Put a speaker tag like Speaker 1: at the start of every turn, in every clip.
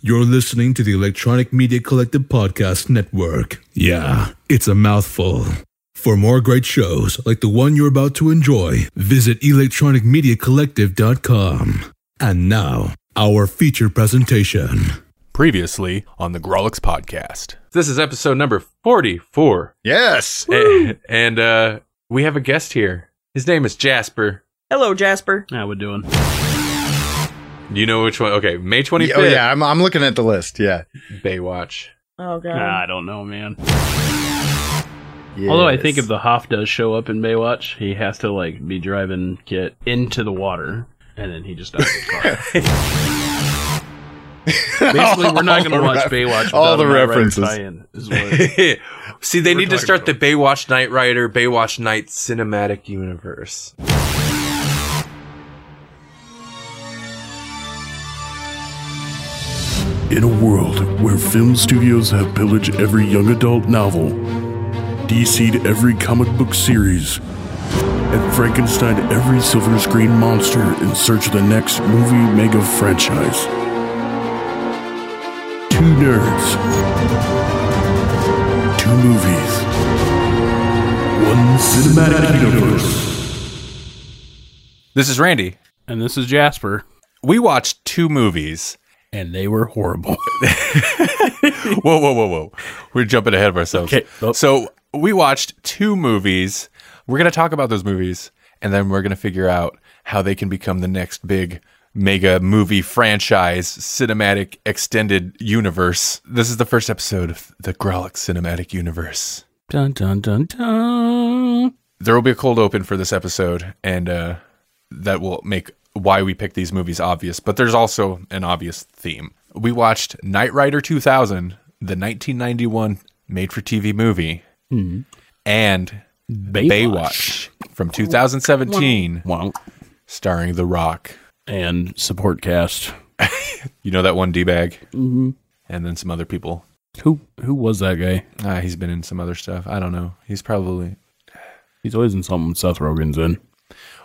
Speaker 1: You're listening to the Electronic Media Collective Podcast Network. Yeah, it's a mouthful. For more great shows like the one you're about to enjoy, visit electronicmediacollective.com. And now, our feature presentation.
Speaker 2: Previously on the Grolix podcast. This is episode number 44.
Speaker 3: Yes.
Speaker 2: And, and uh, we have a guest here. His name is Jasper.
Speaker 4: Hello, Jasper.
Speaker 5: How we doing?
Speaker 2: Do you know which one? Okay, May 25th.
Speaker 3: Oh yeah, I'm I'm looking at the list. Yeah.
Speaker 2: Baywatch.
Speaker 4: Oh god.
Speaker 5: I don't know, man. Although I think if the Hoff does show up in Baywatch, he has to like be driving Kit into the water, and then he just dies in the car. Basically, we're not going to watch Baywatch.
Speaker 3: all the
Speaker 5: a Knight Rider
Speaker 3: references.
Speaker 5: is what-
Speaker 2: See, they need to
Speaker 5: talking
Speaker 2: start the Baywatch Knight Rider, Baywatch Night cinematic universe.
Speaker 6: In a world where film studios have pillaged every young adult novel, DC'd every comic book series, and Frankenstein every silver screen monster in search of the next movie mega franchise. Two nerds, two movies, one cinematic universe.
Speaker 2: This is Randy.
Speaker 5: and this is Jasper,
Speaker 2: We watched two movies.
Speaker 5: And they were horrible.
Speaker 2: Whoa, whoa, whoa, whoa. We're jumping ahead of ourselves.
Speaker 5: Okay, oh.
Speaker 2: So we watched two movies. We're going to talk about those movies, and then we're going to figure out how they can become the next big mega movie franchise, cinematic extended universe. This is the first episode of the Grolix Cinematic Universe.
Speaker 5: dun dun dun dun.
Speaker 2: There will be a cold open for this episode, and uh, that will make why we pick these movies obvious. But there's also an obvious theme. We watched Knight Rider 2000, the 1991 made-for-TV movie, and Baywatch from 2017,
Speaker 5: Wow.
Speaker 2: starring The Rock.
Speaker 5: And support cast.
Speaker 2: You know that one d bag, mm-hmm. and then some other people.
Speaker 5: Who who was that guy?
Speaker 2: Ah, he's been in some other stuff. I don't know. He's probably
Speaker 5: He's always in something Seth Rogen's in.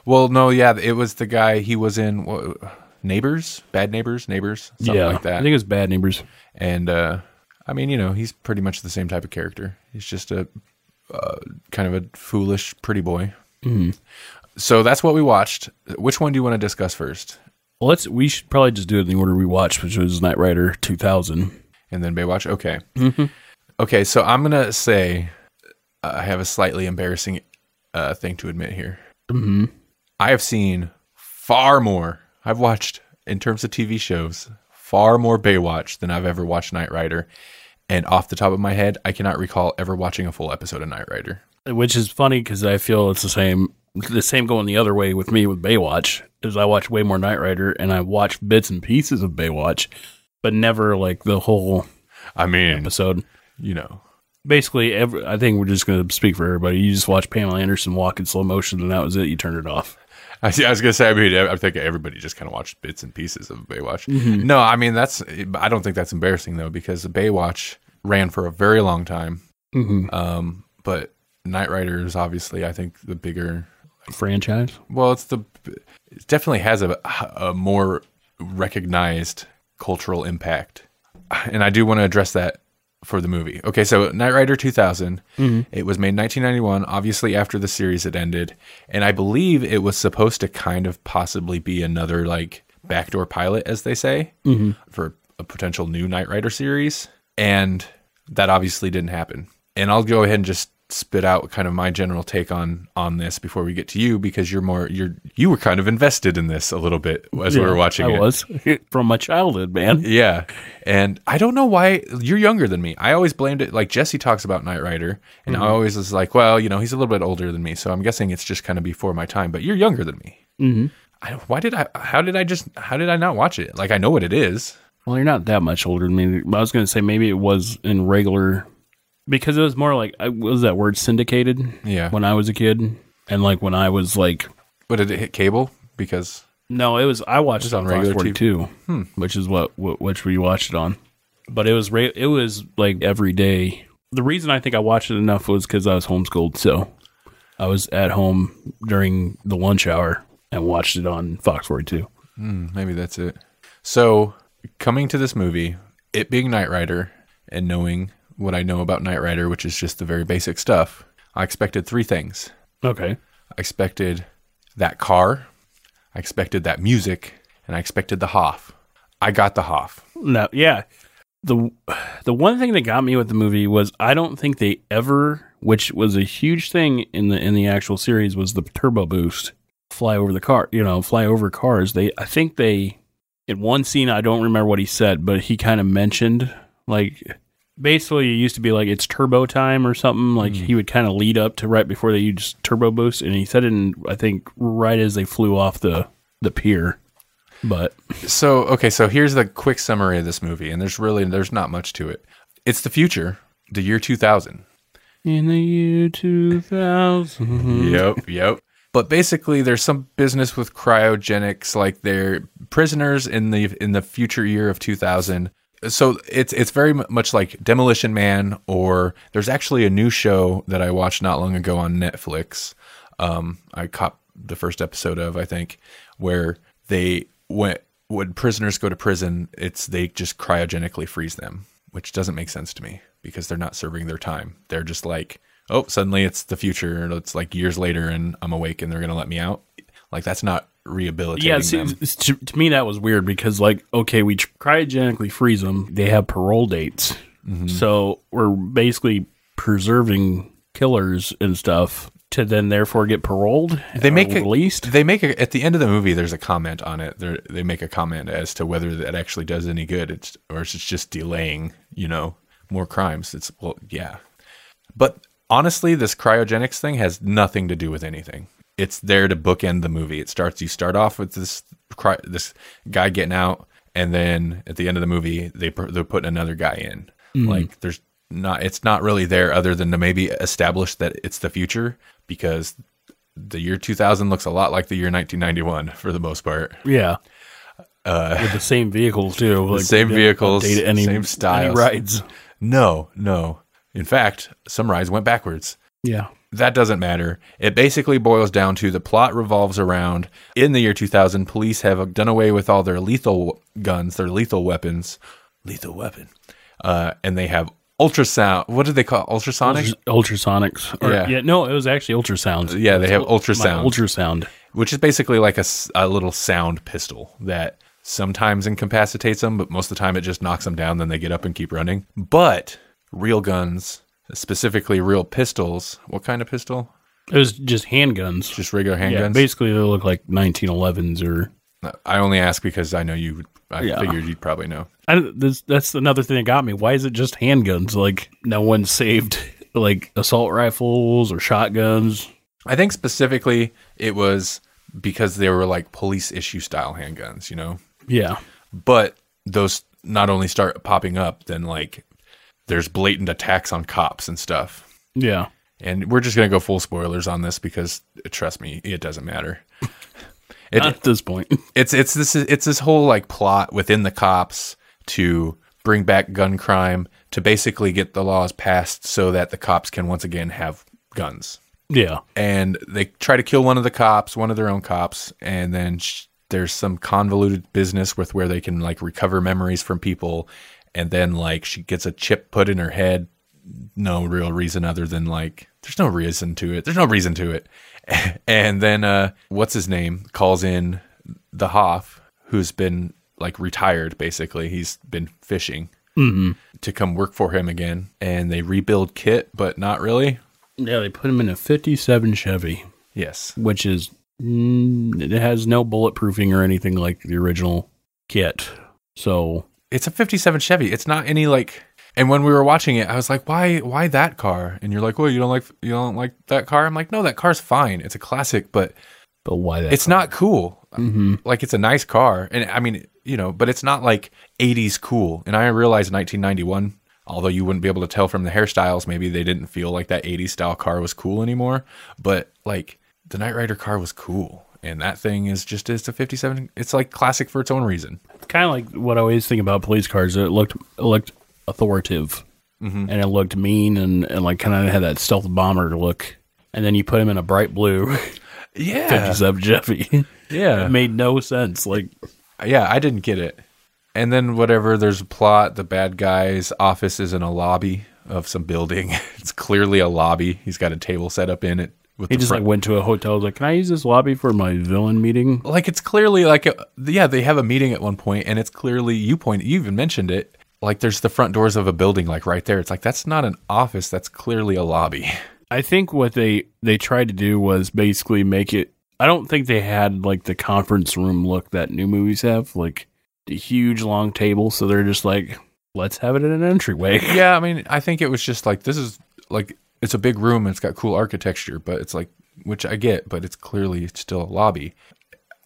Speaker 2: Well, no, yeah, it was the guy. He was in what, Neighbors, Bad Neighbors, Neighbors, something
Speaker 5: yeah,
Speaker 2: like that.
Speaker 5: I think it was Bad Neighbors.
Speaker 2: and uh, I mean, you know, he's pretty much the same type of character. He's just a uh, kind of a foolish, pretty boy. So that's what we watched. Which one do you want to discuss first?
Speaker 5: Well, let's. We should probably just do it in the order we watched, which was Knight Rider 2000.
Speaker 2: And then Baywatch. Okay. Okay. So I'm gonna say uh, I have a slightly embarrassing uh, thing to admit here. Mm-hmm. I have seen far more. I've watched in terms of TV shows far more Baywatch than I've ever watched Knight Rider. And off the top of my head, I cannot recall ever watching a full episode of Knight Rider.
Speaker 5: which is funny because I feel it's the same. The same going the other way with me with Baywatch is I watch way more Knight Rider and I watch bits and pieces of Baywatch, but never like the whole
Speaker 2: I mean,
Speaker 5: episode.
Speaker 2: you know,
Speaker 5: Basically, every, I think we're just going to speak for everybody. You just watch Pamela Anderson walk in slow motion and that was it. You turned it off.
Speaker 2: I, I was gonna say. I mean, I think everybody just kind of watched bits and pieces of Baywatch. No, I mean that's. I don't think that's embarrassing though, because Baywatch ran for a very long time. Um, but Knight Rider is obviously, I think, the bigger.
Speaker 5: Franchise.
Speaker 2: Well, it's the. It definitely has a, a more recognized cultural impact, and I do want to address that for the movie. Okay, so Knight Rider 2000. Mm-hmm. It was made in 1991, obviously after the series had ended, and I believe it was supposed to kind of possibly be another like backdoor pilot, as they say, mm-hmm. for a potential new Knight Rider series, and that obviously didn't happen. And I'll go ahead and just spit out kind of my general take on on this before we get to you because you're more you're you were kind of invested in this a little bit as we were watching
Speaker 5: I
Speaker 2: it.
Speaker 5: was from my childhood, man.
Speaker 2: Yeah. And I don't know why you're younger than me. I always blamed it like Jesse talks about Knight Rider, and I always was like, well, you know, he's a little bit older than me, so I'm guessing it's just kind of before my time. But you're younger than me. Mm-hmm. I, why did I? How did I just? How did I not watch it? Like I know what it is.
Speaker 5: Well, you're not that much older than me. I was going to say maybe it was in regular because it was more like what was that word syndicated.
Speaker 2: Yeah.
Speaker 5: When I was a kid, and like when I was like,
Speaker 2: But did it hit cable? Because
Speaker 5: no, it was I watched it
Speaker 2: on
Speaker 5: on Fox
Speaker 2: regular
Speaker 5: Forty Two, hmm. which is what, what which we watched it on. But it was ra- it was like every day. The reason I think I watched it enough was because I was homeschooled, so I was at home during the lunch hour and watched it on Fox Forty Two.
Speaker 2: Hmm, maybe that's it. So coming to this movie, it being Knight Rider, and knowing what I know about Knight Rider, which is just the very basic stuff, I expected three things.
Speaker 5: Okay.
Speaker 2: I expected that car, I expected that music, and I expected the Hoff. I got the Hoff.
Speaker 5: No, yeah. The the one thing that got me with the movie was I don't think they ever, which was a huge thing in the in the actual series, was the turbo boost. Fly over the car, you know, fly over cars. They, I think they, in one scene, I don't remember what he said, but he kind of mentioned like basically it used to be like it's turbo time or something. Like mm. he would kind of lead up to right before they used turbo boost, and he said it in I think right as they flew off the the pier. But
Speaker 2: So, okay, so here's the quick summary of this movie, and there's really there's not much to it. It's the future, the year 2000.
Speaker 5: in the year two thousand,
Speaker 2: Yep, yep. But basically, there's some business with cryogenics, like they're prisoners in the in the future year of 2000. So it's it's very much like Demolition Man, or there's actually a new show that I watched not long ago on Netflix. Um, I caught the first episode of, I think, where they went when prisoners go to prison, it's they just cryogenically freeze them, which doesn't make sense to me because they're not serving their time. They're just like, oh, suddenly it's the future. It's like years later, and I'm awake, and they're gonna let me out. Like that's not rehabilitating
Speaker 5: yeah. See,
Speaker 2: them.
Speaker 5: to, to me, that was weird because, like, okay, we tr- cryogenically freeze them. They have parole dates,
Speaker 2: Mm-hmm.
Speaker 5: so we're basically preserving killers and stuff to then therefore get paroled.
Speaker 2: They make a,
Speaker 5: released.
Speaker 2: They make a, at the end of the movie. There's a comment on it. They they make a comment as to whether that actually does any good. It's or it's just delaying, you know, more crimes. It's well, yeah. But honestly, this cryogenics thing has nothing to do with anything. It's there to bookend the movie. It starts. You start off with this cry, this guy getting out, and then at the end of the movie, they they're putting another guy in. Like there's not. It's not really there other than to maybe establish that it's the future because the year 2000 looks a lot like the year 1991 for the most part.
Speaker 5: yeah. With the same vehicles too, like,
Speaker 2: Uh, same vehicles,
Speaker 5: any,
Speaker 2: same
Speaker 5: any rides.
Speaker 2: No, no. In fact, some rides went backwards.
Speaker 5: Yeah,
Speaker 2: That doesn't matter. It basically boils down to the plot revolves around in the year 2000, police have done away with all their lethal guns, their lethal weapons, lethal weapon, uh, and they have ultrasound. What did they call ultrasonic?
Speaker 5: ultrasonics. Or,
Speaker 2: Yeah.
Speaker 5: yeah, no, it was actually ultrasound.
Speaker 2: Yeah, they have ultrasound.
Speaker 5: Ultrasound.
Speaker 2: which is basically like a little sound pistol that sometimes incapacitates them, but most of the time it just knocks them down. Then they get up and keep running. But real guns, specifically real pistols, what kind of pistol?
Speaker 5: It was just handguns.
Speaker 2: Just regular
Speaker 5: yeah,
Speaker 2: handguns.
Speaker 5: basically they look like 1911s or.
Speaker 2: I only ask because I know you. I
Speaker 5: Yeah.
Speaker 2: figured you'd probably know.
Speaker 5: I, this, that's another thing that got me. Why is it just handguns? Like no one saved like assault rifles or shotguns.
Speaker 2: I think specifically it was because they were like police issue style handguns, you know.
Speaker 5: Yeah,
Speaker 2: But those not only start popping up, then like there's blatant attacks on cops and stuff.
Speaker 5: yeah.
Speaker 2: And we're just gonna go full spoilers on this because uh, trust me, it doesn't matter. It,
Speaker 5: at this point.
Speaker 2: it's it's this it's this whole like plot within the cops to bring back gun crime to basically get the laws passed so that the cops can once again have guns.
Speaker 5: yeah,
Speaker 2: And they try to kill one of the cops, one of their own cops, and then sh- there's some convoluted business with where they can like recover memories from people, and then like she gets a chip put in her head no real reason other than like there's no reason to it. There's no reason to it. And then uh what's his name calls in the Hoff who's been like retired basically. He's been fishing to come work for him again and they rebuild Kit but not really.
Speaker 5: yeah. They put him in a '57 Chevy,
Speaker 2: Yes.
Speaker 5: which is mm, it has no bulletproofing or anything like the original kit. So
Speaker 2: It's a 57 Chevy. It's not any like and when we were watching it, I was like, "Why why that car?" And you're like, "Well, you don't like you don't like that car?" I'm like, "No, that car's fine. It's a classic, but
Speaker 5: but why that?
Speaker 2: it's not cool. Mm-hmm. Like it's a nice car, and I mean, you know, but it's not like '80s cool. And I realized 1991, although you wouldn't be able to tell from the hairstyles, maybe they didn't feel like that '80s style car was cool anymore. But like the Knight Rider car was cool, and that thing is just it's a '57. It's like classic for its own reason.
Speaker 5: kind of like what I always think about police cars. It looked it looked authoritative, mm-hmm. and it looked mean, and, and like kind of had that stealth bomber look. And then you put him in a bright blue
Speaker 2: Yeah,
Speaker 5: 57 Chevy
Speaker 2: yeah,
Speaker 5: it made no sense. Like
Speaker 2: yeah. I didn't get it. And then whatever, there's a plot. The bad guy's office is in a lobby of some building. It's clearly a lobby. He's got a table set up in it. With
Speaker 5: He just like went to a hotel. Was like, "Can I use this lobby for my villain meeting?"
Speaker 2: like it's clearly like a, yeah they have a meeting at one point and it's clearly you point you even mentioned it like there's the front doors of a building like right there it's like that's not an office that's clearly a lobby
Speaker 5: I think what they they tried to do was basically make it. I don't think they had like the conference room look that new movies have, like the huge long table. So they're just like, let's have it in an entryway.
Speaker 2: yeah i mean i think it was just like this is like it's a big room and it's got cool architecture but it's like which i get but it's clearly still a lobby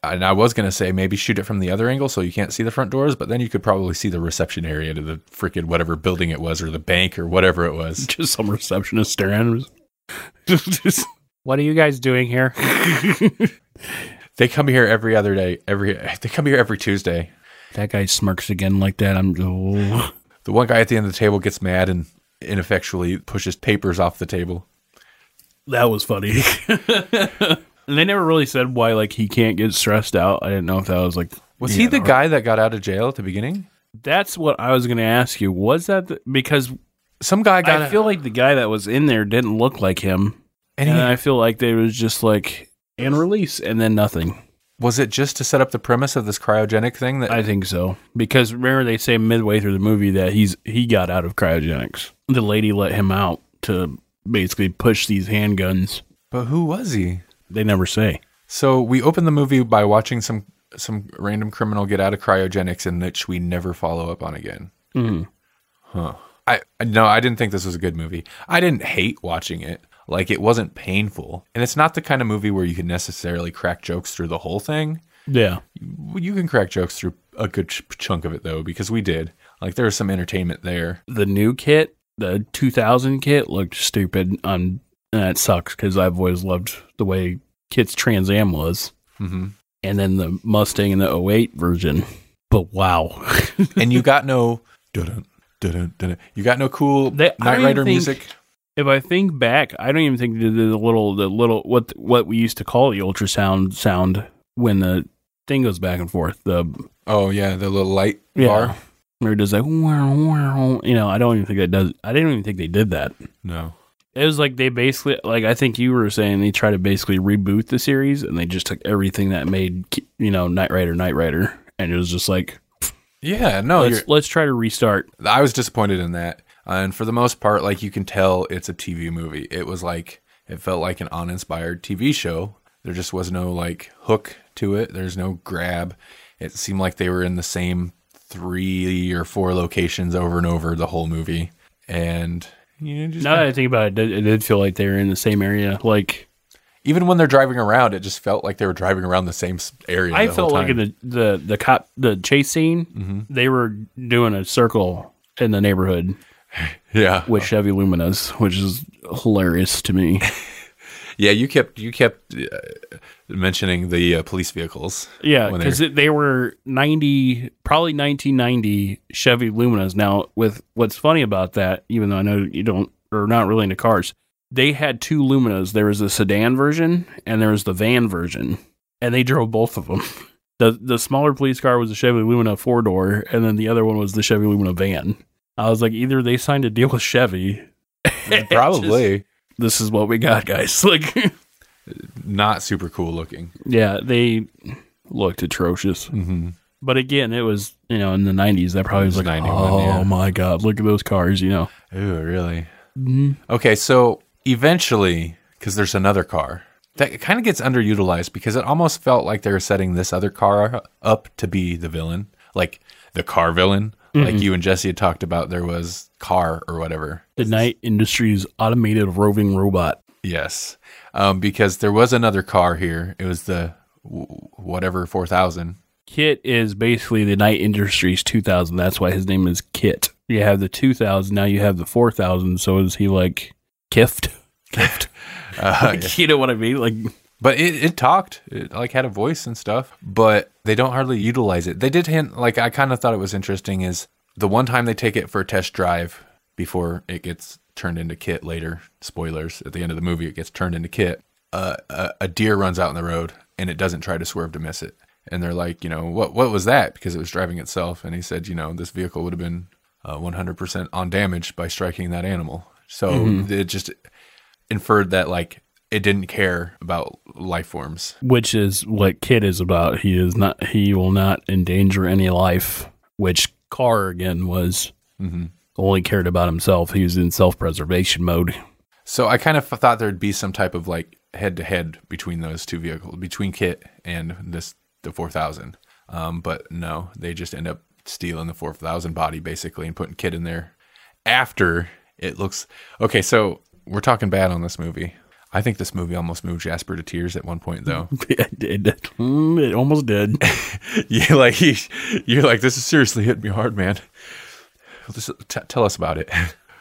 Speaker 2: and i was going to say maybe shoot it from the other angle so you can't see the front doors but then you could probably see the reception area to the freaking whatever building it was or the bank or whatever it was
Speaker 5: just some receptionist staring at us. Just, what are you guys doing here?
Speaker 2: they come here every other day every they come here every tuesday
Speaker 5: that guy smirks again like that. I'm. Oh.
Speaker 2: The one guy at the end of the table gets mad and ineffectually pushes papers off the table.
Speaker 5: That was funny. and they never really said why, like he can't get stressed out. I didn't know if that was like.
Speaker 2: Was
Speaker 5: yeah,
Speaker 2: he the
Speaker 5: or-
Speaker 2: guy that got out of jail at the beginning?
Speaker 5: That's what I was going to ask you. Was that the, because
Speaker 2: Some guy got
Speaker 5: I feel like the guy that was in there didn't look like him,
Speaker 2: and
Speaker 5: and
Speaker 2: he,
Speaker 5: I feel like they was just like and release and then nothing.
Speaker 2: Was it just to set up the premise of this cryogenic thing that
Speaker 5: I think so because remember they say midway through the movie that he's he got out of cryogenics. The lady let him out to basically push these handguns.
Speaker 2: But who was he?
Speaker 5: They never say.
Speaker 2: So we open the movie by watching some some random criminal get out of cryogenics in which we never follow up on again.
Speaker 5: Mhm.
Speaker 2: Huh. I no, I didn't think this was a good movie. I didn't hate watching it. Like it wasn't painful. And it's not the kind of movie where you can necessarily crack jokes through the whole thing.
Speaker 5: Yeah.
Speaker 2: You can crack jokes through a good ch- chunk of it though because we did. Like there was some entertainment there.
Speaker 5: The new kit, the 2000 kit, looked stupid. Um, and that sucks because I've always loved the way Kit's Trans Am was.
Speaker 2: hmm
Speaker 5: and then the Mustang and the 08 version. But wow.
Speaker 2: and you got no dun dun dun you got no cool
Speaker 5: They- Knight
Speaker 2: Rider
Speaker 5: think-
Speaker 2: music.
Speaker 5: If I think back, I don't even think they did the little the little what what we used to call the ultrasound sound when the thing goes back and forth. The
Speaker 2: Oh yeah, the little light
Speaker 5: yeah.
Speaker 2: bar.
Speaker 5: Or does like wow, wow, you know, I don't even think it does I didn't even think they did that.
Speaker 2: No.
Speaker 5: It was like they basically like I think you were saying they tried to basically reboot the series and they just took everything that made you know Knight Rider Knight Rider and it was just like
Speaker 2: Yeah, no,
Speaker 5: let's let's try to restart.
Speaker 2: I was disappointed in that. And for the most part, like you can tell it's a TV movie. It was like it felt like an uninspired TV show. There just was no like hook to it. There's no grab. It seemed like they were in the same three or four locations over and over the whole movie. And you know, just
Speaker 5: Now that I think about it, it did, feel like they were in the same area. Like
Speaker 2: even when they're driving around, it just felt like they were driving around the same area.
Speaker 5: I
Speaker 2: the
Speaker 5: felt like in the the the cop the chase scene,
Speaker 2: Mm-hmm.
Speaker 5: they were doing a circle in the neighborhood
Speaker 2: yeah,
Speaker 5: with Chevy Luminas, which is hilarious to me.
Speaker 2: yeah. You kept you kept uh, mentioning the uh, police vehicles.
Speaker 5: Yeah, because they were ninety, probably nineteen ninety Chevy Luminas. Now, with what's funny about that, even though I know you don't or not really into cars, they had two Luminas. There was the sedan version and there was the van version, and they drove both of them. the The smaller police car was the Chevy Lumina four door, and then the other one was the Chevy Lumina van. I was like, either they signed a deal with Chevy.
Speaker 2: probably
Speaker 5: This is what we got, guys. Like,
Speaker 2: not super cool looking.
Speaker 5: yeah, they looked atrocious.
Speaker 2: Mm-hmm.
Speaker 5: But again, it was you know in the '90s. That probably was
Speaker 2: was
Speaker 5: like, oh
Speaker 2: yeah.
Speaker 5: my god, look at those cars. You know,
Speaker 2: Ooh, really?
Speaker 5: Mm-hmm.
Speaker 2: Okay, so eventually, because there's another car that kind of gets underutilized because it almost felt like they were setting this other car up to be the villain, like the car villain. Like you and Jesse had talked about, there was car or whatever.
Speaker 5: the Knight Industries automated roving robot.
Speaker 2: Yes, um, because there was another car here. It was the w- whatever four thousand.
Speaker 5: Kit is basically the Knight Industries 2000. That's why his name is Kit. You have the 2000. Now you have the 4000. So is he like Kift? Kift.
Speaker 2: Uh,
Speaker 5: Like, you know what I mean? Like,
Speaker 2: But it, it talked, it like had a voice and stuff, but they don't hardly utilize it. They did hint, like, I kind of thought it was interesting is the one time they take it for a test drive before it gets turned into Kit later, spoilers, at the end of the movie, it gets turned into Kit. Uh, a, a deer runs out in the road and it doesn't try to swerve to miss it. and they're like, you know, what what was that? Because it was driving itself, and he said, you know, this vehicle would have been uh, 100% undamaged by striking that animal. So it just inferred that like it didn't care about life forms.
Speaker 5: which is what Kit is about. He is not. He will not endanger any life. Which KARR again was only cared about himself. He was in self preservation mode.
Speaker 2: So I kind of thought there'd be some type of like head to head between those two vehicles, between Kit and this the 4000. Um, but no, they just end up stealing the 4000 body basically and putting Kit in there after it looks okay. So we're talking bad on this movie. I think this movie almost moved Jasper to tears at one point, though.
Speaker 5: it, did. Mm, it almost did.
Speaker 2: yeah, like he, you're like, this is seriously hitting me hard, man. This, t- tell us about it.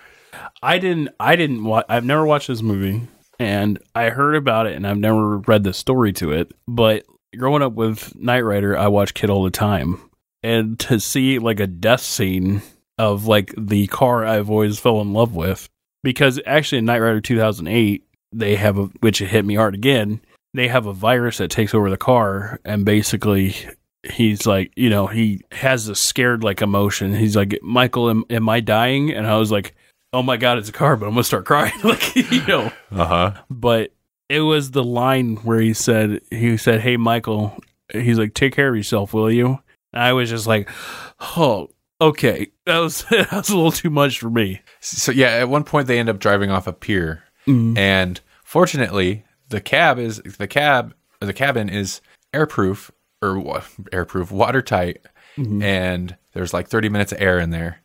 Speaker 5: I didn't. I didn't. Wa- I've never watched this movie, and I heard about it, and I've never read the story to it. But growing up with Knight Rider, I watch Kit all the time, and to see like a death scene of like the car I've always fell in love with, because actually in Knight Rider 2008, they have a which it hit me hard again. They have a virus that takes over the car, and basically he's like, you know, he has a scared like emotion. He's like, Michael, am, am I dying? And I was like, oh my god, it's a car, but I'm gonna start crying, like you know.
Speaker 2: Uh huh.
Speaker 5: But it was the line where he said, he said, hey Michael, he's like, take care of yourself, will you? And I was just like, oh, okay, that was that was a little too much for me.
Speaker 2: So yeah, at one point they end up driving off a pier, and fortunately, the cab is the cab the cabin is airproof or wa- airproof, watertight, mm-hmm. and there's like 30 minutes of air in there,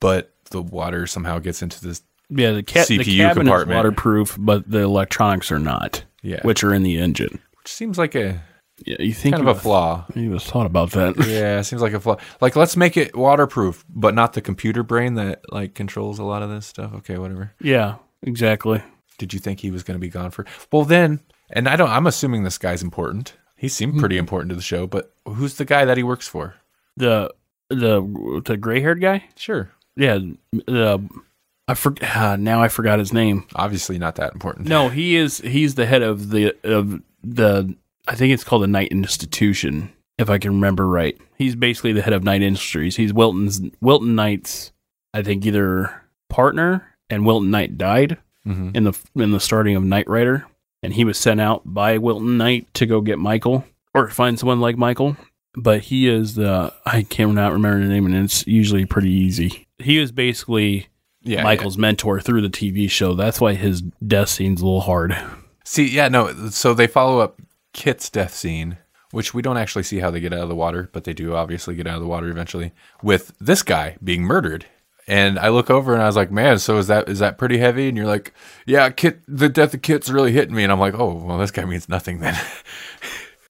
Speaker 2: but the water somehow gets into this.
Speaker 5: Yeah, the, ca- the cabin
Speaker 2: compartment.
Speaker 5: is waterproof, but the electronics are not.
Speaker 2: Yeah.
Speaker 5: which are in the engine.
Speaker 2: Which seems like a
Speaker 5: Yeah, you think
Speaker 2: kind of a flaw.
Speaker 5: You was thought about that.
Speaker 2: Yeah, it seems like a flaw. Like, let's make it waterproof, but not the computer brain that like controls a lot of this stuff. Okay, whatever.
Speaker 5: yeah, exactly.
Speaker 2: Did you think he was going to be gone for? Well, then, and I don't. I'm assuming this guy's important. He seemed pretty important to the show, but who's the guy that he works for?
Speaker 5: The the the gray haired guy.
Speaker 2: Sure,
Speaker 5: Yeah, the I for, uh, now I forgot his name.
Speaker 2: obviously not that important.
Speaker 5: No, he is he's the head of the of the I think it's called the Knight Institution, if I can remember right. He's basically the head of Knight Industries. He's Wilton's Wilton Knight's I think either partner and Wilton Knight died
Speaker 2: Mhm.
Speaker 5: in the in the starting of Knight Rider and he was sent out by Wilton Knight to go get Michael or find someone like Michael. But he is the I cannot remember the name and it's usually pretty easy. He is basically
Speaker 2: yeah,
Speaker 5: Michael's mentor through the TV show. That's why his death scene's a little hard.
Speaker 2: See, yeah, no. So they follow up Kit's death scene, which we don't actually see how they get out of the water, but they do obviously get out of the water eventually. With this guy being murdered, and I look over and I was like, "Man, so is that is that pretty heavy?" And you're like, "Yeah, Kit, the death of Kit's really hitting me." And I'm like, "Oh, well, this guy means nothing then."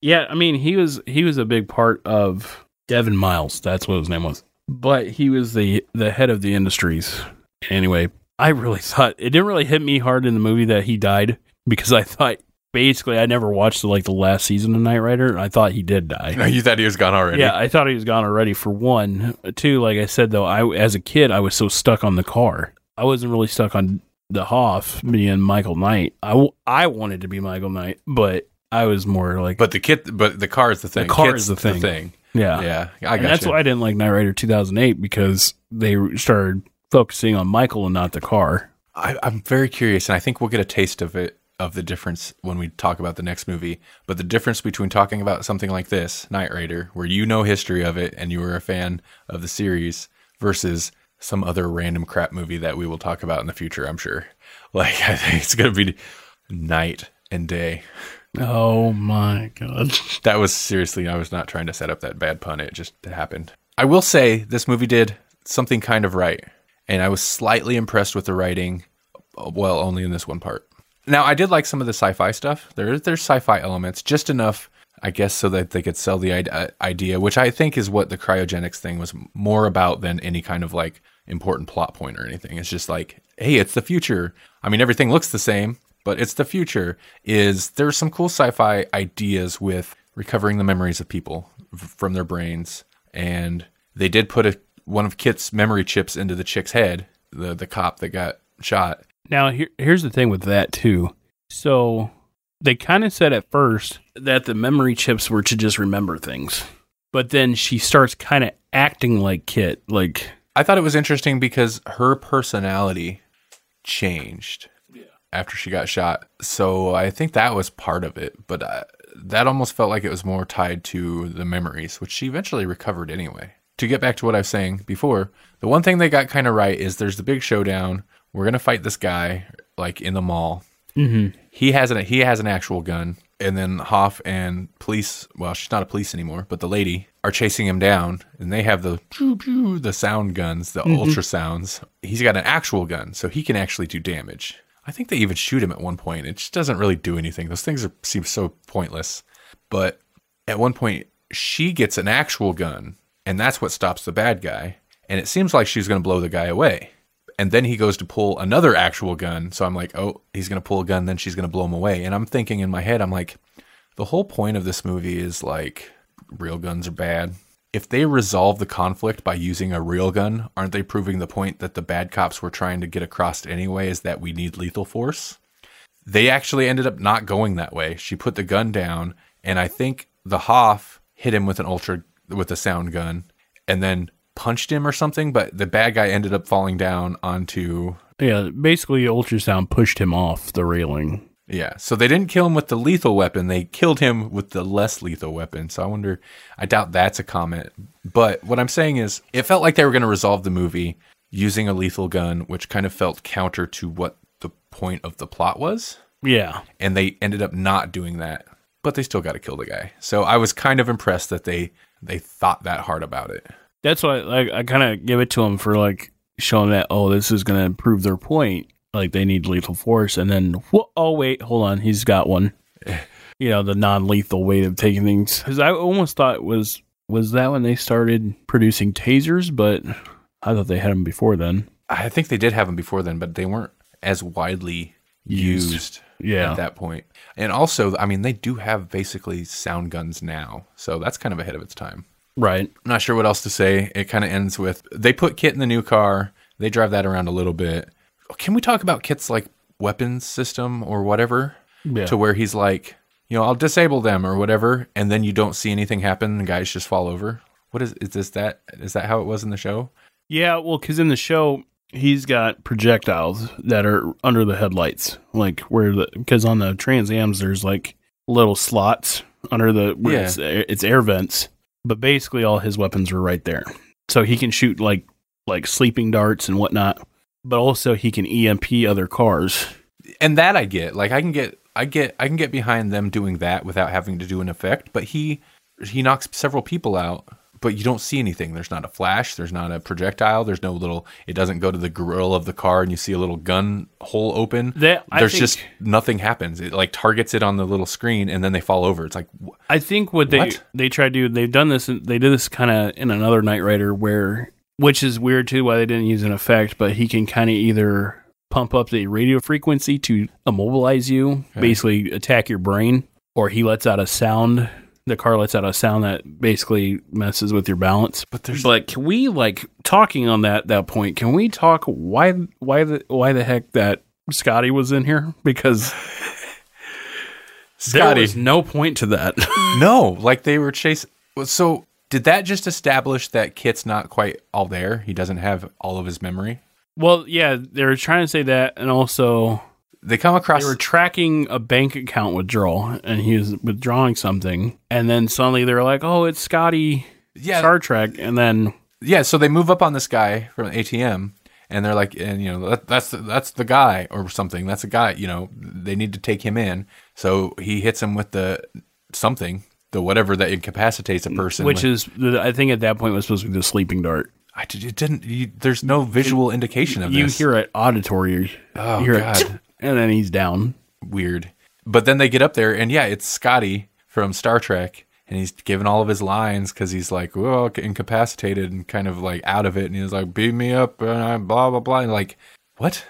Speaker 5: Yeah, I mean he was he was a big part of Devon Miles. That's what his name was. But he was the the head of the industries. Anyway, I really thought it didn't really hit me hard in the movie that he died because I thought basically I never watched the, like the last season of Knight Rider and I thought he did die.
Speaker 2: no, you thought he was gone already.
Speaker 5: Yeah, I thought he was gone already for one. Two, like I said though, I as a kid I was so stuck on the car. I wasn't really stuck on the Hoff being Michael Knight. I, I wanted to be Michael Knight, but I was more like
Speaker 2: But the kit, but the car is the thing.
Speaker 5: The car
Speaker 2: Kit's
Speaker 5: is the thing. Thing.
Speaker 2: Yeah,
Speaker 5: yeah.
Speaker 2: I
Speaker 5: and that's
Speaker 2: you.
Speaker 5: why I didn't like Knight Rider 2008 because they started focusing on Michael and not the car.
Speaker 2: I, I'm very curious, and I think we'll get a taste of it of the difference when we talk about the next movie. But the difference between talking about something like this, Knight Raider, where you know history of it and you were a fan of the series, versus some other random crap movie that we will talk about in the future. I'm sure. Like I think it's gonna be night and day.
Speaker 5: Oh my god.
Speaker 2: That was seriously. I was not trying to set up that bad pun. It just happened. I will say this movie did something kind of right, and I was slightly impressed with the writing. uh, Well, only in this one part. Now, I did like some of the sci-fi stuff. There, there's sci-fi elements, just enough, I guess, so that they could sell the uh, idea, which I think is what the cryogenics thing was more about than any kind of like important plot point or anything. It's just like, hey, it's the future. I mean, everything looks the same, but it's the future. Is there's some cool sci-fi ideas with recovering the memories of people from their brains, and they did put a one of Kit's memory chips into the chick's head, the the cop that got shot.
Speaker 5: Now here here's the thing with that too. So they kind of said at first that the memory chips were to just remember things, but then she starts kind of acting like Kit, like
Speaker 2: I thought it was interesting because her personality changed after she got shot. So I think that was part of it, but uh, that almost felt like it was more tied to the memories, which she eventually recovered anyway. To get back to what I was saying before, the one thing they got kind of right is there's the big showdown. We're gonna fight this guy like in the mall. Mm-hmm. He has an he has an actual gun, and then Hoff and police. Well, she's not a police anymore, but the lady are chasing him down, and they have the pew, pew, the sound guns, the ultrasounds. He's got an actual gun, so he can actually do damage. I think they even shoot him at one point. It just doesn't really do anything. Those things are, seem so pointless. But at one point, she gets an actual gun, and that's what stops the bad guy. And it seems like she's going to blow the guy away. And then he goes to pull another actual gun. So I'm like, oh, he's going to pull a gun, then she's going to blow him away. And I'm thinking in my head, I'm like, the whole point of this movie is like, real guns are bad. If they resolve the conflict by using a real gun, aren't they proving the point that the bad cops were trying to get across anyway is that we need lethal force? They actually ended up not going that way. She put the gun down, and I think the Hoff hit him with an ultra with a sound gun, and then punched him or something. But the bad guy ended up falling down onto
Speaker 5: yeah, basically ultrasound pushed him off the railing.
Speaker 2: yeah. So they didn't kill him with the lethal weapon; they killed him with the less lethal weapon. So I wonder. I doubt that's a comment. But what I'm saying is, it felt like they were going to resolve the movie using a lethal gun, which kind of felt counter to what the point of the plot was
Speaker 5: Yeah,
Speaker 2: and they ended up not doing that but they still got to kill the guy so i was kind of impressed that they they thought that hard about it
Speaker 5: that's why like I kind of give it to him for like showing that oh this is gonna prove their point. Like they need lethal force, and then wh- oh wait, hold on, he's got one. you know the non-lethal way of taking things. Because I almost thought it was was that when they started producing tasers, but I thought they had them before then.
Speaker 2: i think they did have them before then but they weren't as widely used,
Speaker 5: Used. Yeah.
Speaker 2: at that point and also i mean they do have basically sound guns now so that's kind of ahead of its time
Speaker 5: Right.
Speaker 2: I'm not sure what else to say. It kind of ends with they put Kit in the new car. They drive that around a little bit. Can we talk about Kit's like weapons system or whatever?
Speaker 5: Yeah.
Speaker 2: To where he's like, you know, I'll disable them or whatever, and then you don't see anything happen. And the guys just fall over. What is is this? That is that how it was in the show?
Speaker 5: Yeah, well, because in the show he's got projectiles that are under the headlights, like where the because on the Trans Ams there's like little slots under the where
Speaker 2: Yeah.
Speaker 5: it's, it's air vents, but basically all his weapons were right there, so he can shoot like like sleeping darts and whatnot, but also he can EMP other cars.
Speaker 2: and that I get. Like I can get I get I can get behind them doing that without having to do an effect, but he he knocks several people out, but you don't see anything. There's not a flash, there's not a projectile, there's no little it doesn't go to the grill of the car and you see a little gun hole open.
Speaker 5: That-
Speaker 2: there's
Speaker 5: think-
Speaker 2: just nothing happens. It like targets it on the little screen and then they fall over. It's like wh-
Speaker 5: I think what they
Speaker 2: What?
Speaker 5: they try to do they've done this they did this kind of in another Knight Rider where which is weird too why they didn't use an effect but he can kind of either pump up the radio frequency to immobilize you basically attack your brain or he lets out a sound the car lets out a sound that basically messes with your balance
Speaker 2: But there's-
Speaker 5: but can we like talking on that that point can we talk why why the why the heck that Scotty was in here because there
Speaker 2: Scotty.
Speaker 5: was no point to that
Speaker 2: no, like they were chasing. So did that just establish that Kit's not quite all there? He doesn't have all of his memory.
Speaker 5: Well, yeah, they were trying to say that, and also
Speaker 2: They come across
Speaker 5: they were tracking a bank account withdrawal, and he was withdrawing something, and then suddenly they were like, "Oh, it's Scotty
Speaker 2: yeah,
Speaker 5: Star Trek," and then
Speaker 2: yeah. So they move up on this guy from the ATM, and they're like, and you know, that, that's that's the guy or something. That's a guy. You know, they need to take him in. So he hits him with the something, the whatever that incapacitates a person.
Speaker 5: which
Speaker 2: Like,
Speaker 5: is I think at that point was supposed to be the sleeping dart.
Speaker 2: I did, it didn't. You, there's no visual indication of
Speaker 5: You
Speaker 2: this.
Speaker 5: hear it auditory,
Speaker 2: Oh,
Speaker 5: you hear
Speaker 2: God.
Speaker 5: it, and then he's down.
Speaker 2: weird. But then they get up there, and yeah, it's Scotty from Star Trek, and he's giving all of his lines because he's like, well, incapacitated and kind of like out of it, and he's like, beat me up, and I blah blah blah, and like, what?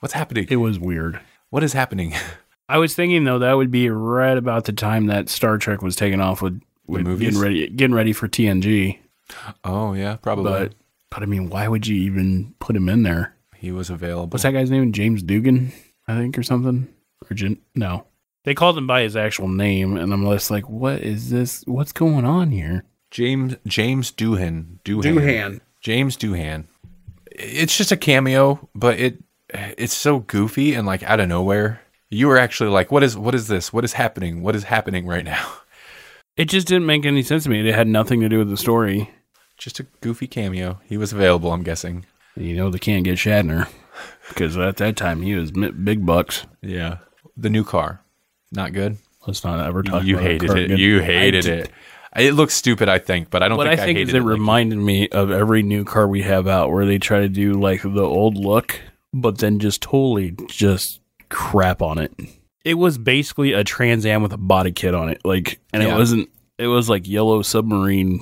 Speaker 2: What's happening?
Speaker 5: It was weird.
Speaker 2: What is happening?
Speaker 5: I was thinking though that would be right about the time that Star Trek was taking off with, with
Speaker 2: movies?
Speaker 5: getting ready, getting ready for TNG.
Speaker 2: oh yeah, probably.
Speaker 5: But but I mean, why would you even put him in there?
Speaker 2: he was available.
Speaker 5: What's that guy's name? James Dugan, I think, or something. Or Jen- no, They called him by his actual name, and I'm just like, what is this? What's going on here?
Speaker 2: James James Doohan. Doohan.
Speaker 5: Doohan.
Speaker 2: James Doohan. It's just a cameo, but it it's so goofy and like out of nowhere. You were actually like, what is what is this? What is happening? What is happening right now?
Speaker 5: It just didn't make any sense to me. It had nothing to do with the story.
Speaker 2: Just a goofy cameo. He was available, I'm guessing.
Speaker 5: You know, they can't get Shatner because at that time he was big bucks.
Speaker 2: Yeah. The new car. Not good.
Speaker 5: Let's not ever talk.
Speaker 2: you
Speaker 5: about
Speaker 2: hated it.
Speaker 5: again.
Speaker 2: You hated it. It looks stupid, I think, but I don't
Speaker 5: What
Speaker 2: think
Speaker 5: I
Speaker 2: I,
Speaker 5: think
Speaker 2: hated
Speaker 5: is it
Speaker 2: it. like-
Speaker 5: reminded me of every new car we have out, where they try to do like the old look, but then just totally just crap on it. It was basically a Trans Am with a body kit on it, like, and
Speaker 2: Yeah.
Speaker 5: it wasn't. It was like yellow submarine,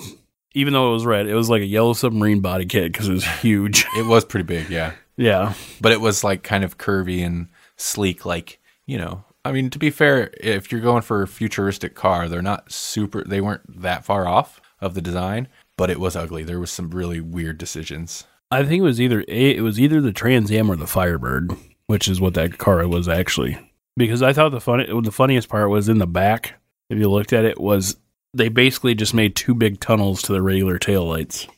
Speaker 5: even though it was red. It was like a yellow submarine body kit because it was huge.
Speaker 2: it was pretty big, yeah.
Speaker 5: Yeah,
Speaker 2: but it was like kind of curvy and sleek like you know i mean to be fair if you're going for a futuristic car they're not super they weren't that far off of the design but it was ugly there was some really weird decisions
Speaker 5: I think it was either it was either the Trans Am or the Firebird, which is what that car was actually. Because I thought the funny the funniest part was in the back. If you looked at it, was they basically just made two big tunnels to the regular taillights.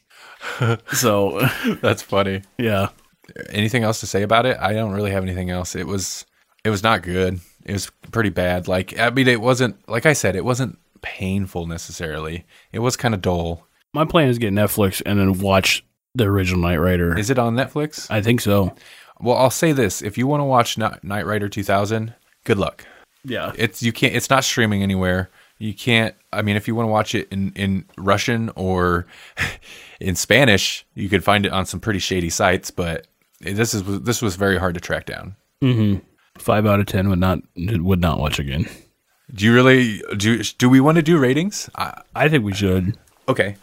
Speaker 5: so
Speaker 2: that's funny
Speaker 5: yeah,
Speaker 2: anything else to say about it? I don't really have anything else. It was it was not good. It was pretty bad. Like i mean it wasn't like i said it wasn't painful necessarily. It was kind of dull.
Speaker 5: My plan is to get Netflix and then watch the original Knight Rider.
Speaker 2: is it on netflix?
Speaker 5: I think so.
Speaker 2: well i'll say this. If you want to watch Knight Knight rider 2000 good luck.
Speaker 5: Yeah,
Speaker 2: it's you can't it's not streaming anywhere. You can't i mean if you want to watch it in in russian or in spanish you could find it on some pretty shady sites but this is this was very hard to track down.
Speaker 5: Five out of ten would not would not watch again.
Speaker 2: do you really do do we want to do ratings? I,
Speaker 5: I think we should.
Speaker 2: okay.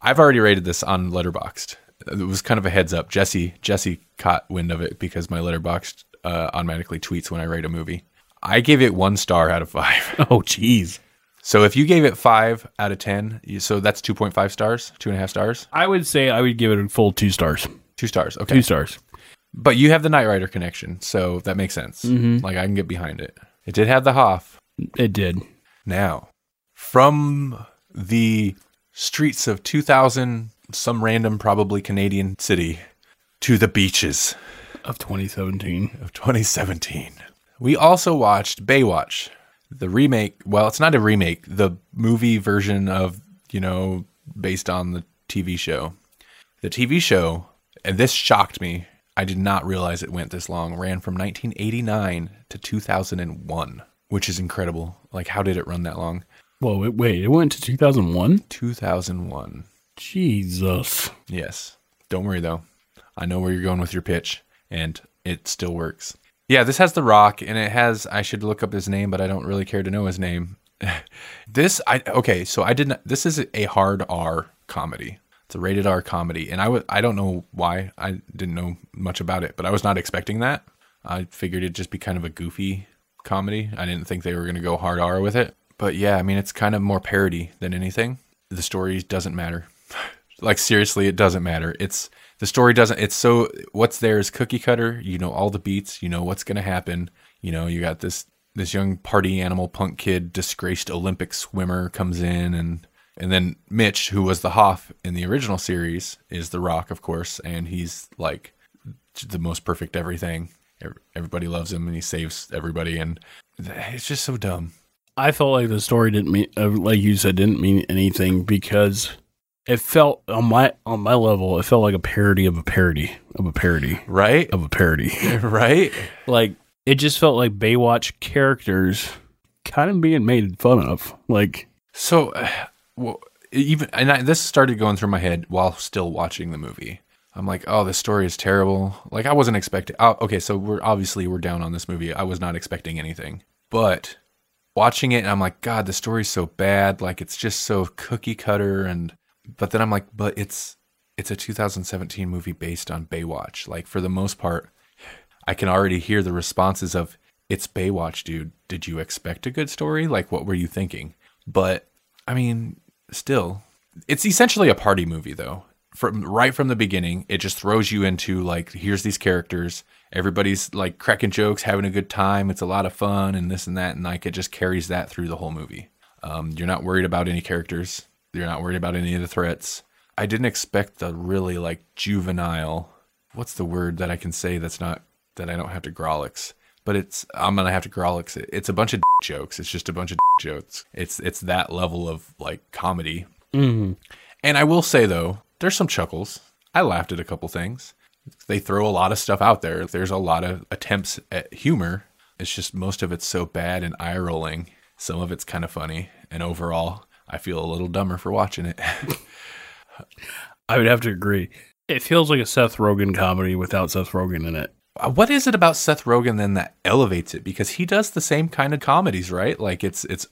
Speaker 2: I've already rated this on Letterboxd it was kind of a heads up. Jesse jesse caught wind of it because my Letterboxd uh, automatically tweets when i rate a movie. I gave it one star out of five.
Speaker 5: Oh, jeez.
Speaker 2: So if you gave it five out of ten, so that's two point five stars, two and a half stars,
Speaker 5: I would say I would give it a full two stars.
Speaker 2: Two stars. Okay,
Speaker 5: Two stars.
Speaker 2: but you have the Knight Rider connection, so that makes sense. Mm-hmm. Like I can get behind it. It did have the Hoff.
Speaker 5: It did.
Speaker 2: Now, from the streets of two thousand, some random, probably Canadian city, to the beaches
Speaker 5: Of 2017.
Speaker 2: of 2017, we also watched Baywatch, the remake. Well, it's not a remake, the movie version of, you know, based on the TV show. The TV show, and this shocked me. I did not realize it went this long. Ran from 1989 to 2001, which is incredible. Like, how did it run that long?
Speaker 5: Whoa, wait, wait, it went to 2001?
Speaker 2: 2001.
Speaker 5: Jesus.
Speaker 2: Yes. Don't worry though. I know where you're going with your pitch, and it still works. Yeah, this has The Rock, and it has. I should look up his name, but I don't really care to know his name. this, I okay. So I didn't. This is a hard R comedy. It's a rated R comedy, and I would. I don't know why. I didn't know much about it, but I was not expecting that. I figured it'd just be kind of a goofy comedy. I didn't think they were going to go hard R with it. But yeah, I mean, it's kind of more parody than anything. The story doesn't matter. like seriously, it doesn't matter. It's the story doesn't. It's so what's there is cookie cutter. You know all the beats. You know what's going to happen. You know you got this this young party animal punk kid, disgraced Olympic swimmer, comes in and. And then Mitch, who was the Hoff in the original series, is the Rock, of course, and he's like the most perfect everything. Everybody loves him, and he saves everybody, and it's just so dumb.
Speaker 5: I felt like the story didn't mean, uh, like you said, didn't mean anything because it felt on my on my level, it felt like a parody of a parody of a parody
Speaker 2: Right?
Speaker 5: of a parody.
Speaker 2: right?
Speaker 5: like it just felt like Baywatch characters kind of being made fun of. Like
Speaker 2: So, uh, well, even and I, this started going through my head while still watching the movie. I'm like, oh, this story is terrible. Like I wasn't expecting. Oh, okay, so we're obviously we're down on this movie. I was not expecting anything, but watching it, I'm like, God, the story's so bad. Like it's just so cookie cutter. And but then I'm like, but it's it's a 2017 movie based on Baywatch. Like for the most part, I can already hear the responses of it's Baywatch, dude. Did you expect a good story? Like what were you thinking? But I mean, still, it's essentially a party movie though. from right from the beginning, it just throws you into like, here's these characters. Everybody's like cracking jokes, having a good time. It's a lot of fun and this and that. And like, it just carries that through the whole movie. Um, you're not worried about any characters. You're not worried about any of the threats. I didn't expect the really like juvenile. What's the word that I can say that's not that I don't have to grolix? But it's I'm gonna have to grolix it. It's a bunch of jokes. It's just a bunch of jokes. It's it's that level of like comedy. Mm-hmm. And I will say though, there's some chuckles. I laughed at a couple things. They throw a lot of stuff out there. There's a lot of attempts at humor. It's just most of it's so bad and eye rolling. Some of it's kind of funny, and overall, I feel a little dumber for watching it.
Speaker 5: I would have to agree. It feels like a Seth Rogen comedy without Seth Rogen in it.
Speaker 2: Uh, what is it about Seth Rogen then that elevates it? Because he does the same kind of comedies, right? Like it's it's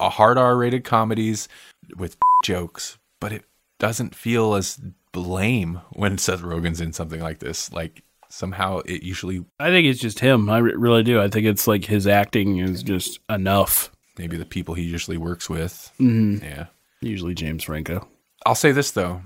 Speaker 2: a hard R-rated comedies with jokes, but it doesn't feel as lame when Seth Rogen's in something like this. Like somehow it usually
Speaker 5: I think it's just him. I really do. I think it's like his acting is just enough.
Speaker 2: maybe the people he usually works with.
Speaker 5: Mm-hmm.
Speaker 2: Yeah.
Speaker 5: Usually James Franco.
Speaker 2: I'll say this though,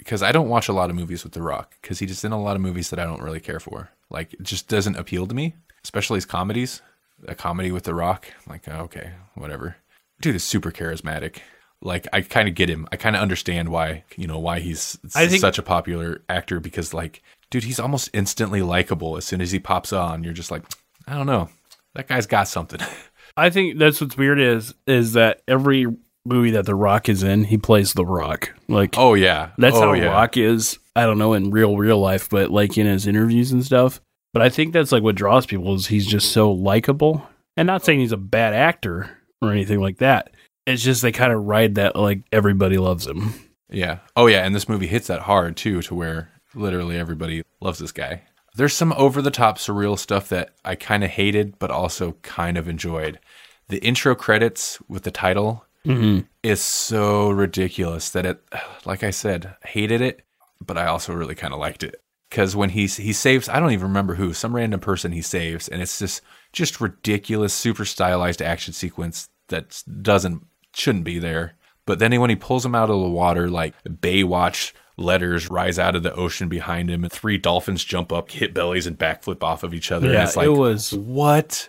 Speaker 2: because I don't watch a lot of movies with The Rock, because he's just in a lot of movies that I don't really care for. Like, it just doesn't appeal to me, especially his comedies. A comedy with The Rock, I'm like, oh, okay, whatever. Dude is super charismatic. Like, I kind of get him. I kind of understand why, you know, why he's
Speaker 5: think-
Speaker 2: such a popular actor, because, like, dude, he's almost instantly likable. As soon as he pops on, you're just like, I don't know. That guy's got something.
Speaker 5: I think that's what's weird is is that every movie that The Rock is in, he plays The Rock. Like
Speaker 2: oh, yeah.
Speaker 5: that's
Speaker 2: oh,
Speaker 5: how
Speaker 2: yeah.
Speaker 5: Rock is. I don't know in real real life, but like in his interviews and stuff. But I think that's like what draws people is he's just so likable. And not saying he's a bad actor or anything like that. It's just they kind of ride that like everybody loves him.
Speaker 2: Yeah. Oh yeah, and this movie hits that hard too, to where literally everybody loves this guy. There's some over the top surreal stuff that I kind of hated, but also kind of enjoyed. The intro credits with the title Mm-hmm. is so ridiculous that it, like I said, hated it, but I also really kind of liked it. Because when he he saves, I don't even remember who, some random person he saves, and it's just just ridiculous, super stylized action sequence that doesn't shouldn't be there. But then when he pulls him out of the water, like Baywatch letters rise out of the ocean behind him, and three dolphins jump up, hit bellies, and backflip off of each other. and
Speaker 5: Yeah,
Speaker 2: it's like,
Speaker 5: it was-
Speaker 2: what?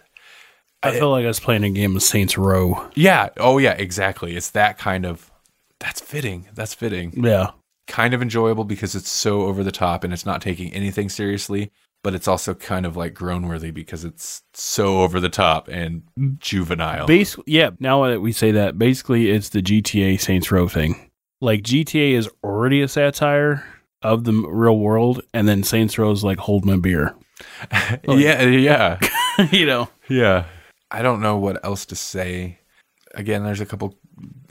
Speaker 5: I feel like I was playing a game of Saints Row.
Speaker 2: Yeah. Oh yeah. Exactly. It's that kind of. That's fitting. That's fitting.
Speaker 5: Yeah.
Speaker 2: Kind of enjoyable because it's so over the top and it's not taking anything seriously, but it's also kind of like groan worthy because it's so over the top and juvenile.
Speaker 5: Basically, yeah. Now that we say that, basically, it's the GTA Saints Row thing. Like GTA is already a satire of the real world, and then Saints Row is like hold my beer.
Speaker 2: yeah. Yeah.
Speaker 5: you know,
Speaker 2: Yeah. I don't know what else to say. Again, there's a couple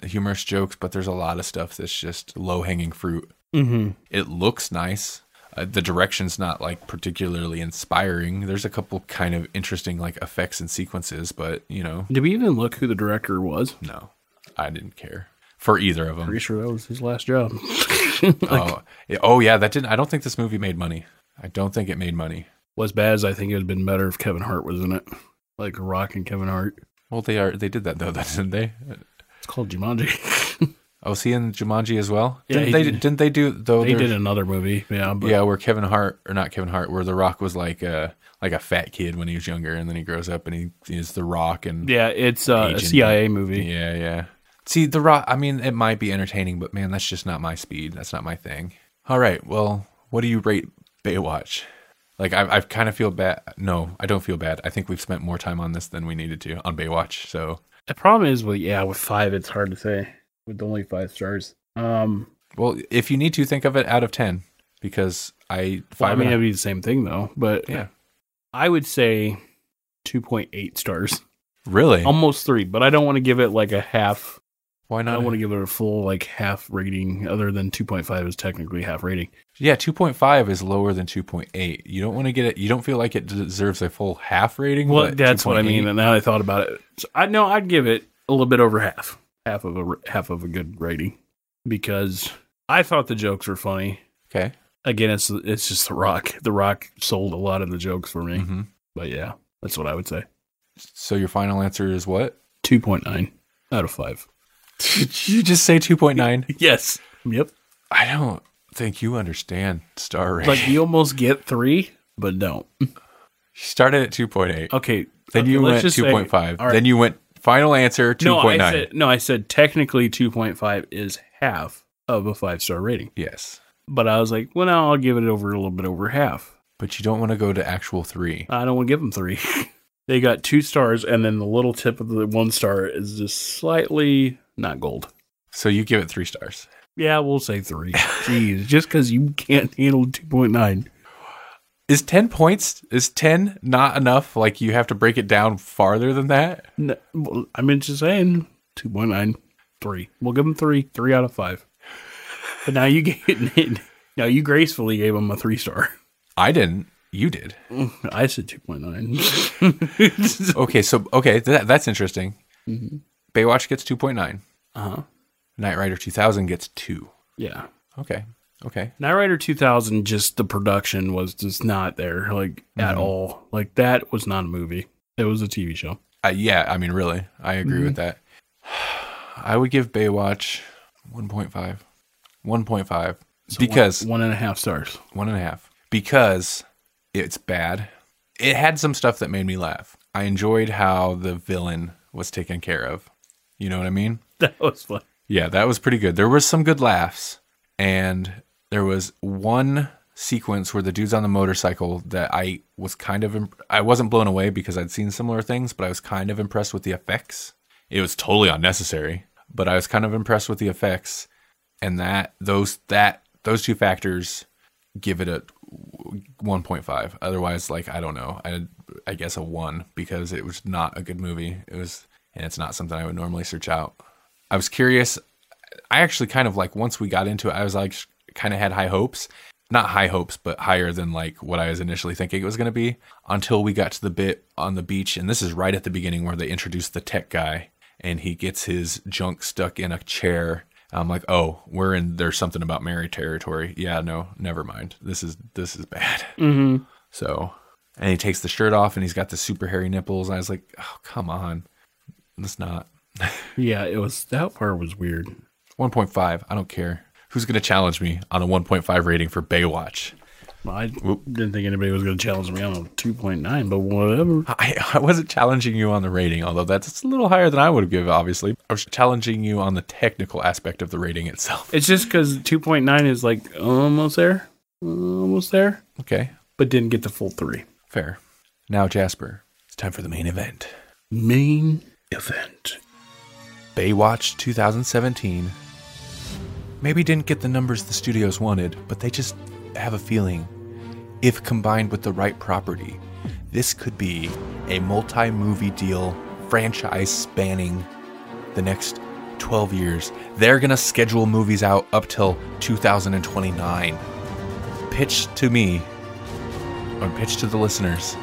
Speaker 2: humorous jokes, but there's a lot of stuff that's just low hanging fruit.
Speaker 5: mm-hmm.
Speaker 2: It looks nice. Uh, the direction's not like particularly inspiring. There's a couple kind of interesting like effects and sequences, but you know,
Speaker 5: Did we even look who the director was?
Speaker 2: no, I didn't care for either of them.
Speaker 5: Pretty sure that was his last job.
Speaker 2: oh, yeah, oh yeah, that didn't. I don't think this movie made money. I don't think it made money.
Speaker 5: was bad as I think it would have been better if Kevin Hart was in it, like Rock and Kevin Hart.
Speaker 2: Well, they are. They did that though, didn't they?
Speaker 5: It's called Jumanji.
Speaker 2: Oh, was he in Jumanji as well?
Speaker 5: Yeah,
Speaker 2: didn't they?
Speaker 5: did.
Speaker 2: Didn't they do though?
Speaker 5: they did another movie, yeah, but
Speaker 2: yeah, where Kevin Hart or not Kevin Hart, where The Rock was like a like a fat kid when he was younger, and then he grows up and he is The Rock, and
Speaker 5: yeah, it's uh, a CIA movie.
Speaker 2: yeah, yeah. See, The Rock. I mean, it might be entertaining, but man, that's just not my speed. That's not my thing. All right, well, what do you rate Baywatch? Like, I, I kind of feel bad. No, I don't feel bad. I think we've spent more time on this than we needed to on Baywatch. So,
Speaker 5: The problem is, well, yeah, with five, it's hard to say with only five stars. Um,
Speaker 2: well, if you need to think of it out of ten, because I
Speaker 5: well, I
Speaker 2: five.
Speaker 5: mean,
Speaker 2: and a-
Speaker 5: it'd be the same thing though, but
Speaker 2: yeah,
Speaker 5: I would say two point eight stars,
Speaker 2: really.
Speaker 5: almost three. But I don't want to give it like a half.
Speaker 2: Why
Speaker 5: I
Speaker 2: not?
Speaker 5: don't want to give it a full like half rating. Other than two point five is technically half rating.
Speaker 2: Yeah, 2.5 is lower than 2.8. You don't want to get it. You don't feel like it deserves a full half rating.
Speaker 5: Well, that's what I mean. And now I thought about it, so I know I'd give it a little bit over half, half of a half of a good rating, because I thought the jokes were funny.
Speaker 2: Okay.
Speaker 5: Again, it's it's just the Rock. The Rock sold a lot of the jokes for me.
Speaker 2: hmm
Speaker 5: But yeah, that's what I would say.
Speaker 2: So your final answer is what?
Speaker 5: Two point nine out of five.
Speaker 2: Did you just say 2.9?
Speaker 5: Yes. Yep.
Speaker 2: I don't. think you understand star rating.
Speaker 5: Like you almost get three, but don't.
Speaker 2: you started at 2.8.
Speaker 5: Okay.
Speaker 2: Then
Speaker 5: okay,
Speaker 2: you went 2.5.
Speaker 5: all right.
Speaker 2: Then you went final answer
Speaker 5: no, I
Speaker 2: 2.9.
Speaker 5: said no. I said technically two point five is half of a five star rating,
Speaker 2: yes.
Speaker 5: but I was like, well, now I'll give it over a little bit over half.
Speaker 2: But you don't want to go to actual 3.
Speaker 5: I don't want to give them three. they got two stars, and then the little tip of the one star is just slightly not gold.
Speaker 2: So you give it 3 stars.
Speaker 5: Yeah, we'll say three. Jeez, just because you can't handle two point nine.
Speaker 2: Is 10 points is 10 not enough? Like you have to break it down farther than that?
Speaker 5: No, well, I mean, just saying, two point nine, three. We'll give them three, three out of five. But now you get now you gracefully gave them a three star.
Speaker 2: I didn't. You did.
Speaker 5: Mm, I said two point nine.
Speaker 2: Okay, so okay, that, that's interesting. Mm-hmm. Baywatch gets 2.9.
Speaker 5: Uh huh.
Speaker 2: Knight Rider 2000 gets 2.
Speaker 5: Yeah.
Speaker 2: Okay. Okay.
Speaker 5: Knight Rider 2000, just the production was just not there, like at all. Like that was not a movie. It was a TV show.
Speaker 2: Uh, yeah, I mean, really, I agree with that. I would give Baywatch 1.5. 1.5. because
Speaker 5: one, one and a half stars.
Speaker 2: one and a half. Because it's bad. It had some stuff that made me laugh. I enjoyed how the villain was taken care of. You know what I mean?
Speaker 5: That was fun.
Speaker 2: Yeah, that was pretty good. There was some good laughs, and there was one sequence where the dude's on the motorcycle that I was kind of imp- I wasn't blown away because I'd seen similar things, but I was kind of impressed with the effects. It was totally unnecessary, but I was kind of impressed with the effects, and that those that those two factors give it a 1.5. Otherwise, like I don't know, I I guess a one because it was not a good movie. It was, and it's not something I would normally search out. I was curious. I actually kind of like once we got into it, I was like kind of had high hopes. Not high hopes, but higher than like what I was initially thinking it was going to be until we got to the bit on the beach. And this is right at the beginning where they introduce the tech guy and he gets his junk stuck in a chair. I'm like, oh, we're in, there's something about Mary territory. Yeah, no, never mind. This is, this is bad.
Speaker 5: Mm-hmm.
Speaker 2: So, and he takes the shirt off and he's got the super hairy nipples. I was like, oh, come on. Let's not.
Speaker 5: Yeah, it was that part was weird.
Speaker 2: 1.5. I don't care. Who's going to challenge me on a 1.5 rating for Baywatch?
Speaker 5: I didn't think anybody was going to challenge me on a two point nine, but whatever.
Speaker 2: I, I wasn't challenging you on the rating, although that's a little higher than I would give, obviously. I was challenging you on the technical aspect of the rating itself.
Speaker 5: It's just because two point nine is like almost there, almost there,
Speaker 2: Okay,
Speaker 5: but didn't get the full three.
Speaker 2: fair. Now, Jasper, it's time for the main event.
Speaker 5: Main event.
Speaker 2: Baywatch 2017 maybe didn't get the numbers the studios wanted, but they just have a feeling if combined with the right property, this could be a multi movie deal, franchise spanning the next 12 years. They're going to schedule movies out up till 2029. Pitch to me, or pitch to the listeners,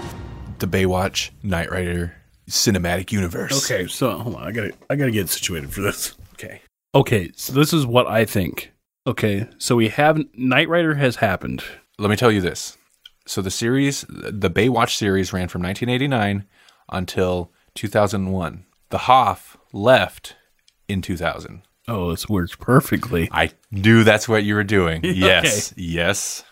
Speaker 2: the Baywatch Knight Rider cinematic universe.
Speaker 5: Okay, so hold on, I gotta I gotta get situated for this.
Speaker 2: Okay.
Speaker 5: Okay, so this is what I think. Okay, so we have Knight Rider has happened.
Speaker 2: let me tell you this. So the series, the Baywatch series, ran from 1989 until 2001. The Hoff left in 2000.
Speaker 5: Oh, this works perfectly.
Speaker 2: I knew that's what you were doing. Yes, yes.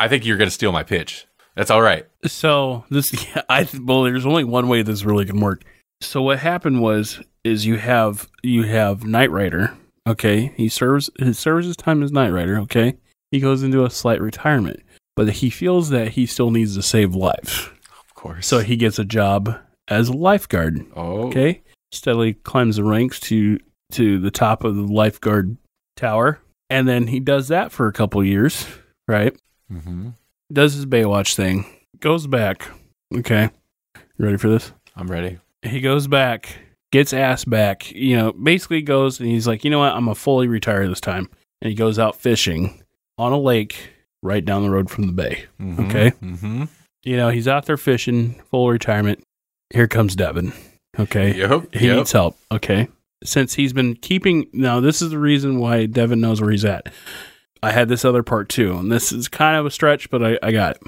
Speaker 2: I think you're going to steal my pitch. That's all right.
Speaker 5: So this, yeah, I well, there's only one way this really can work. So what happened was, is you have you have Knight Rider. Okay, he serves his serves his time as Knight Rider. Okay, he goes into a slight retirement, but he feels that he still needs to save lives.
Speaker 2: Of course.
Speaker 5: So he gets a job as a lifeguard.
Speaker 2: oh,
Speaker 5: Okay, steadily climbs the ranks to to the top of the lifeguard tower, and then he does that for a couple years. Right,
Speaker 2: hmm
Speaker 5: does his Baywatch thing, goes back. Okay, you ready for this?
Speaker 2: I'm ready.
Speaker 5: He goes back, gets ass back. You know, basically goes and he's like, you know what? I'm gonna fully retire this time, and he goes out fishing on a lake right down the road from the bay.
Speaker 2: Mhm,
Speaker 5: Okay.
Speaker 2: mhm.
Speaker 5: You know, he's out there fishing, full retirement. Here comes Devon. Okay.
Speaker 2: Yep.
Speaker 5: He
Speaker 2: yep.
Speaker 5: needs help. Okay. Since he's been keeping, now this is the reason why Devon knows where he's at. I had this other part too, and this is kind of a stretch, but I, I got it.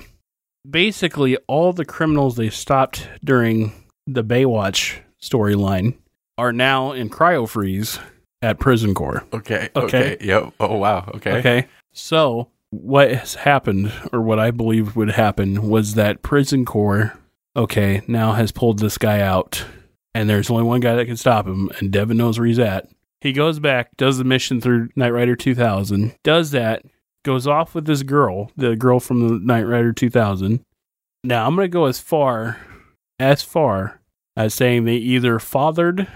Speaker 5: Basically, all the criminals they stopped during the Baywatch storyline are now in cryo freeze at prison core.
Speaker 2: Okay.
Speaker 5: Okay.
Speaker 2: Okay. Yep. Oh wow. Okay.
Speaker 5: Okay. So, what has happened, or what I believe would happen, was that Prison Corps, okay, now has pulled this guy out, and there's only one guy that can stop him, and Devon knows where he's at. He goes back, does the mission through Knight Rider 2000, does that, goes off with this girl, the girl from the Knight Rider 2000. Now, I'm going to go as far, as far as saying they either fathered.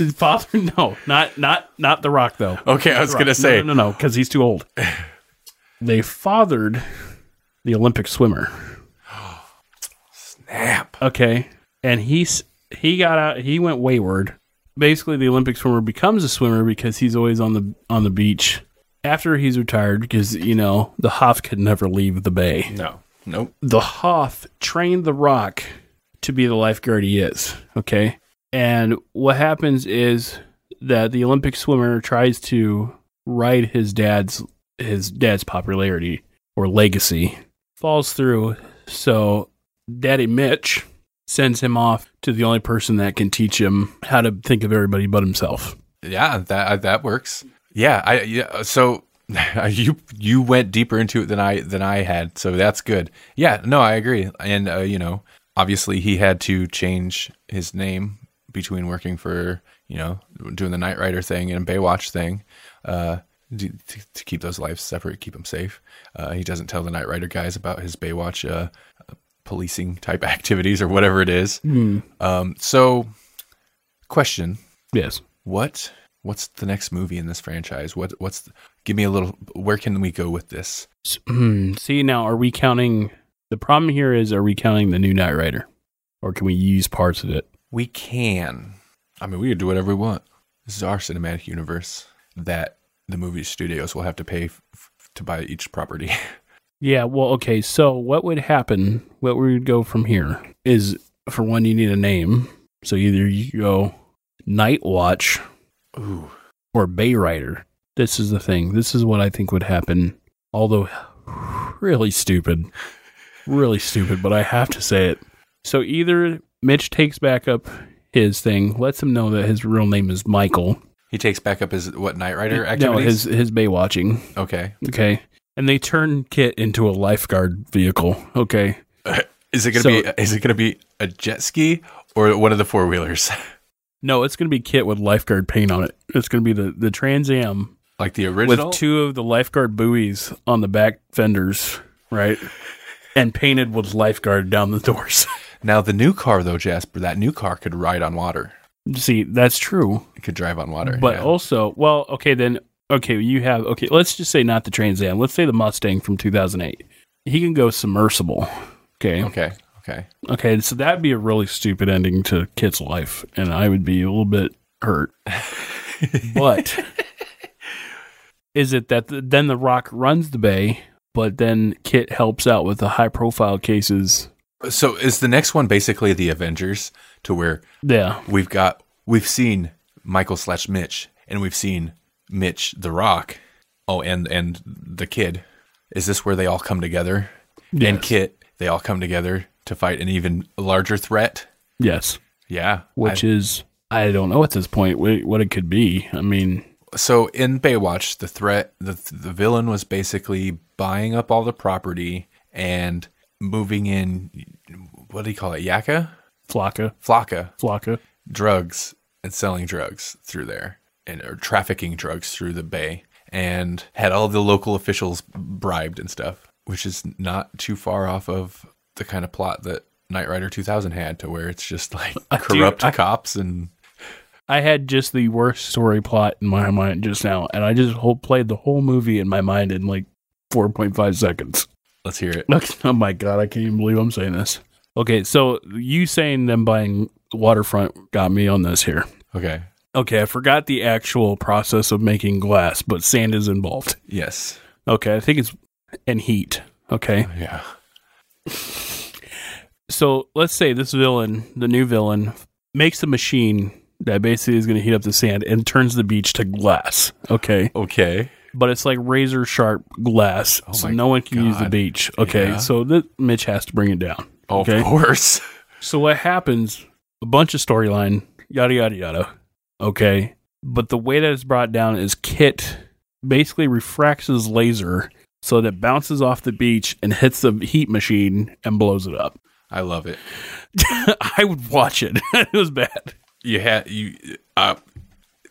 Speaker 5: Father, no, not not not the Rock though.
Speaker 2: Okay, I was gonna say
Speaker 5: no, no, no, because he's too old. they fathered the Olympic swimmer.
Speaker 2: snap.
Speaker 5: Okay, and he's he got out. He went wayward. Basically, the Olympic swimmer becomes a swimmer because he's always on the on the beach after he's retired. Because you know the Hoff could never leave the bay.
Speaker 2: No, nope.
Speaker 5: The Hoff trained the Rock to be the lifeguard he is. Okay, and what happens is that the Olympic swimmer tries to ride his dad's his dad's popularity or legacy, falls through. So Daddy Mitch sends him off to the only person that can teach him how to think of everybody but himself.
Speaker 2: Yeah, that that works. Yeah, I yeah. So you you went deeper into it than I than I had, so that's good. Yeah, no, I agree. And uh, you know, obviously he had to change his name between working for you know doing the Knight Rider thing and Baywatch thing. Uh, to, to keep those lives separate, keep them safe. Uh, he doesn't tell the Knight Rider guys about his Baywatch uh, policing type activities or whatever it is. Um, so, question:
Speaker 5: Yes.
Speaker 2: what what's the next movie in this franchise what what's the, give me a little where can we go with this
Speaker 5: hmm, See now, are we counting? The problem here is, are we counting the new Knight Rider, or can we use parts of it?
Speaker 2: we can i mean we can do whatever we want this is our cinematic universe that the movie studios will have to pay f- to buy each property
Speaker 5: Yeah. Well, okay. So what would happen? What we would go from here is, for one, you need a name. So either you go Night Watch
Speaker 2: ooh
Speaker 5: or Bay Rider. This is the thing. This is what I think would happen. Although really stupid, really stupid, but I have to say it. So either Mitch takes back up his thing, lets him know that his real name is Michael.
Speaker 2: he takes back up his what Knight Rider
Speaker 5: No, his his Bay watching.
Speaker 2: okay
Speaker 5: Okay, and they turn Kit into a lifeguard vehicle. Okay,
Speaker 2: is it gonna
Speaker 5: So-
Speaker 2: be is it gonna be a jet ski or one of the four wheelers
Speaker 5: no, it's gonna be Kit with lifeguard paint on it. It's gonna be the the Trans Am
Speaker 2: like the original
Speaker 5: with two of the lifeguard buoys on the back fenders, right? And painted with lifeguard down the doors.
Speaker 2: now the new car though jasper that new car could ride on water
Speaker 5: See, that's true.
Speaker 2: it could drive on water
Speaker 5: But
Speaker 2: yeah.
Speaker 5: also, well, okay, then, okay, you have, okay, let's just say not the Trans Am. Let's say the Mustang from 2008. He can go submersible. Okay.
Speaker 2: okay okay
Speaker 5: Okay. So that'd be a really stupid ending to Kit's life. And I would be a little bit hurt. but is it that the, then The Rock runs the bay, but then Kit helps out with the high profile cases?
Speaker 2: So is the next one basically the Avengers to where
Speaker 5: Yeah.
Speaker 2: we've got we've seen Michael slash Mitch and we've seen Mitch the Rock. Oh, and and the kid. Is this where they all come together? And Kit, they all come together to fight an even larger threat.
Speaker 5: Yes.
Speaker 2: Yeah.
Speaker 5: Which
Speaker 2: I-
Speaker 5: is, I don't know at this point what, what it could be. I mean,
Speaker 2: so in Baywatch, the threat, the the villain was basically buying up all the property and moving in. What do you call it? Yaka,
Speaker 5: Flocka,
Speaker 2: Flocka,
Speaker 5: Flocka.
Speaker 2: drugs and selling drugs through there and or trafficking drugs through the bay and had all the local officials bribed and stuff which is not too far off of the kind of plot that Knight Rider 2000 had to where it's just like corrupt
Speaker 5: I-
Speaker 2: cops and
Speaker 5: I had just the worst story plot in my mind just now, and I just whole, played the whole movie in my mind in like 4.5 seconds.
Speaker 2: let's hear it
Speaker 5: Oh my god, I can't even believe I'm saying this. Okay, so you saying them buying waterfront got me on this here.
Speaker 2: okay
Speaker 5: Okay, I forgot the actual process of making glass, but sand is involved.
Speaker 2: yes
Speaker 5: Okay, I think it's and heat. Okay,
Speaker 2: yeah
Speaker 5: so let's say this villain, the new villain, makes a machine that basically is going to heat up the sand and turns the beach to glass. Okay,
Speaker 2: okay
Speaker 5: but it's like razor sharp glass, so no one can use the beach. Okay,
Speaker 2: Yeah.
Speaker 5: so th- Mitch has to bring it down.
Speaker 2: oh,
Speaker 5: Okay.
Speaker 2: of course
Speaker 5: So what happens? A bunch of storyline, yada yada yada. Okay, but the way that it's brought down is Kit basically refracts his laser so that it bounces off the beach and hits the heat machine and blows it up.
Speaker 2: I love it.
Speaker 5: I would watch it. it was bad.
Speaker 2: You had you uh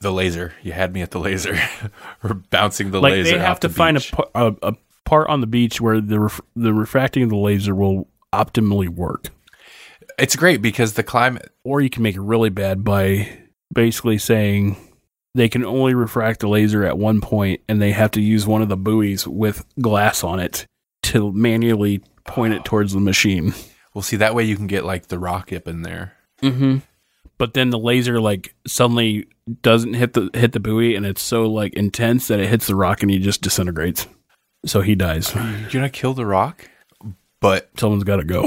Speaker 2: the laser. You had me at the laser. or bouncing the
Speaker 5: Like
Speaker 2: laser.
Speaker 5: they have
Speaker 2: off
Speaker 5: to
Speaker 2: the
Speaker 5: find a, par- a a part on the beach where the ref- the refracting of the laser will optimally work.
Speaker 2: It's great because the climate.
Speaker 5: Or you can make it really bad by basically saying they can only refract the laser at one point and they have to use one of the buoys with glass on it to manually point it towards the machine.
Speaker 2: Well, see that way you can get like the rock up in there.
Speaker 5: Mm-hmm. But then the laser like suddenly doesn't hit the hit the buoy and it's so like intense that it hits the rock and he just disintegrates. So he dies.
Speaker 2: You're gonna kill the rock, but
Speaker 5: Someone's got to go.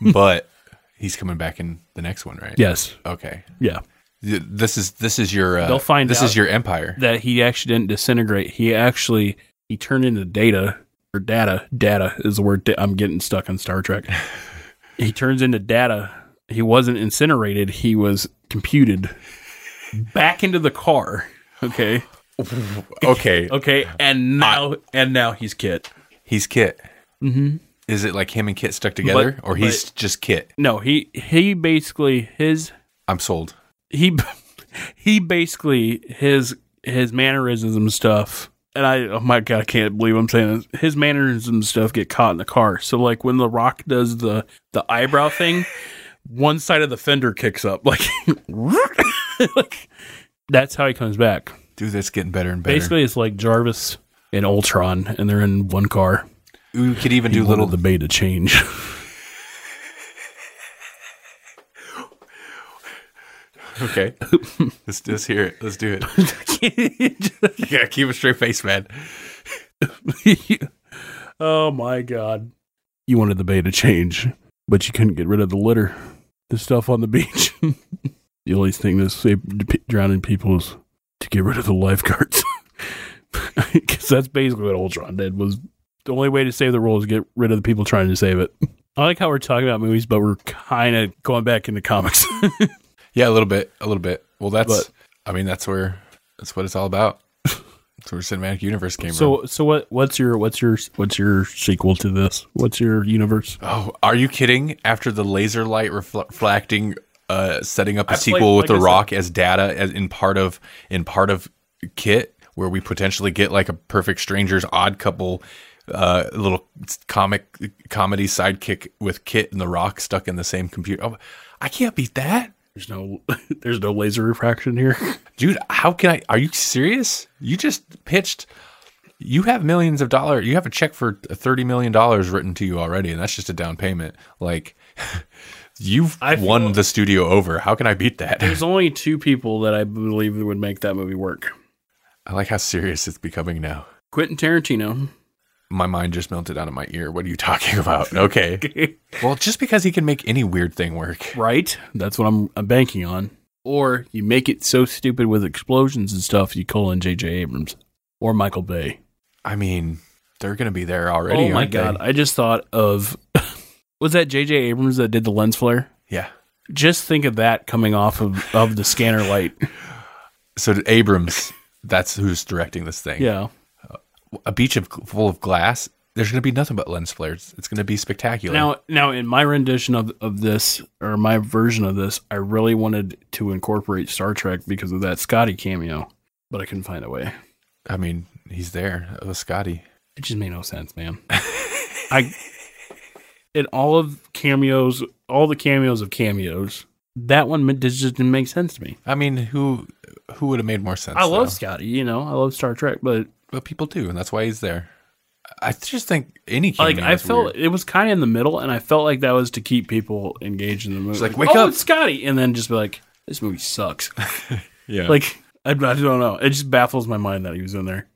Speaker 2: but he's coming back in the next one, right?
Speaker 5: yes.
Speaker 2: Okay.
Speaker 5: Yeah.
Speaker 2: Th- This is this is your uh,
Speaker 5: They'll find
Speaker 2: this is your empire.
Speaker 5: That he actually didn't disintegrate. He actually he turned into data or data. Data is the word. da- I'm getting stuck on Star Trek. he turns into data. He wasn't incinerated. He was computed back into the car. Okay.
Speaker 2: Okay,
Speaker 5: Okay. And now and now he's Kit.
Speaker 2: he's Kit. Mm-hmm. Is it like him and Kit stuck together,
Speaker 5: But-
Speaker 2: or he's just Kit?
Speaker 5: No, he he basically his
Speaker 2: I'm sold.
Speaker 5: He he basically his his mannerisms and stuff. And I oh my god, I can't believe I'm saying this. His mannerisms and stuff get caught in the car. So like when the Rock does the the eyebrow thing, one side of the fender kicks up like, like that's how he comes back.
Speaker 2: Dude, that's getting better and better.
Speaker 5: Basically, it's like Jarvis and Ultron, and they're in one car.
Speaker 2: we could even
Speaker 5: He
Speaker 2: do little.
Speaker 5: the beta change.
Speaker 2: okay, let's let's hear it. Let's do it. yeah, keep a straight face, man.
Speaker 5: oh my god. You wanted the bay to change, but you couldn't get rid of the litter, the stuff on the beach. the only thing that saved drowning people is to get rid of the lifeguards. Because that's basically what Ultron did. Was the only way to save the world is get rid of the people trying to save it. I like how we're talking about movies, but we're kind of going back into comics.
Speaker 2: Yeah, a little bit, a little bit. Well, that's.
Speaker 5: But-
Speaker 2: I mean, that's where that's what it's all about. That's where cinematic universe came from.
Speaker 5: so, so what? What's your what's your what's your sequel to this? What's your universe?
Speaker 2: Oh, are you kidding? After the laser light refl- reflecting, uh, setting up a
Speaker 5: I
Speaker 2: sequel
Speaker 5: played-
Speaker 2: with
Speaker 5: like
Speaker 2: the
Speaker 5: I
Speaker 2: Rock as data as in part of in part of Kit, where we potentially get like a Perfect Strangers odd couple, uh, little comic comedy sidekick with Kit and the Rock stuck in the same computer. Oh, I can't beat that,
Speaker 5: There's no there's no laser refraction here.
Speaker 2: dude. How can I? Are you serious? You just pitched. You have millions of dollars. You have a check for thirty million dollars written to you already, and that's just a down payment. Like, you've
Speaker 5: I
Speaker 2: won the studio over. How can I beat that?
Speaker 5: There's only two people that I believe would make that movie work.
Speaker 2: I like how serious it's becoming now.
Speaker 5: Quentin Tarantino.
Speaker 2: My mind just melted out of my ear. What are you talking about? Okay. well, just because he can make any weird thing work.
Speaker 5: right? That's what I'm, I'm banking on. Or you make it so stupid with explosions and stuff, you call in J.J. Abrams or Michael Bay.
Speaker 2: I mean, they're going to be there already.
Speaker 5: oh my
Speaker 2: aren't they?
Speaker 5: god! I just thought of was that J.J. Abrams that did the lens flare?
Speaker 2: Yeah.
Speaker 5: Just think of that coming off of, of the scanner light.
Speaker 2: So Abrams, that's who's directing this thing.
Speaker 5: Yeah.
Speaker 2: A beach of full of glass. There's going to be nothing but lens flares. It's going to be spectacular.
Speaker 5: Now, now in my rendition of, of this or my version of this, I really wanted to incorporate Star Trek because of that Scotty cameo, but I couldn't find a way.
Speaker 2: I mean, he's there. It was Scotty.
Speaker 5: It just made no sense, man. I in all of cameos, all the cameos of cameos, that one just didn't make sense to me.
Speaker 2: I mean, who who would have made more sense?
Speaker 5: I love? Scotty, you know, I love Star Trek, but
Speaker 2: but people do, and that's why he's there. I just think any
Speaker 5: like I felt
Speaker 2: weird.
Speaker 5: it was kind of in the middle, and I felt like that was to keep people engaged in the movie.
Speaker 2: like, "Wake
Speaker 5: oh,
Speaker 2: up."
Speaker 5: it's Scotty, and then just be like, this movie sucks.
Speaker 2: yeah,
Speaker 5: like I, I don't know, it just baffles my mind that he was in there.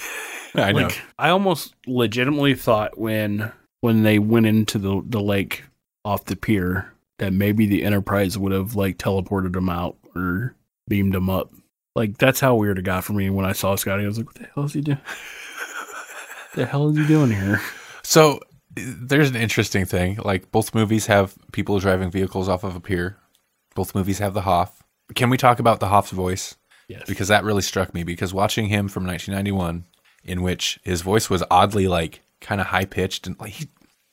Speaker 2: I know.
Speaker 5: Like I almost legitimately thought when when they went into the the lake off the pier that maybe the Enterprise would have like teleported them out or beamed them up. Like that's how weird it got for me when I saw Scotty. I was like, "What the hell is he doing? the hell is he doing here?"
Speaker 2: So there's an interesting thing. Like both movies have people driving vehicles off of a pier. Both movies have the Hoff. Can we talk about the Hoff's voice?
Speaker 5: Yes.
Speaker 2: because that really struck me because watching him from 1991 in which his voice was oddly like kind of high pitched and like he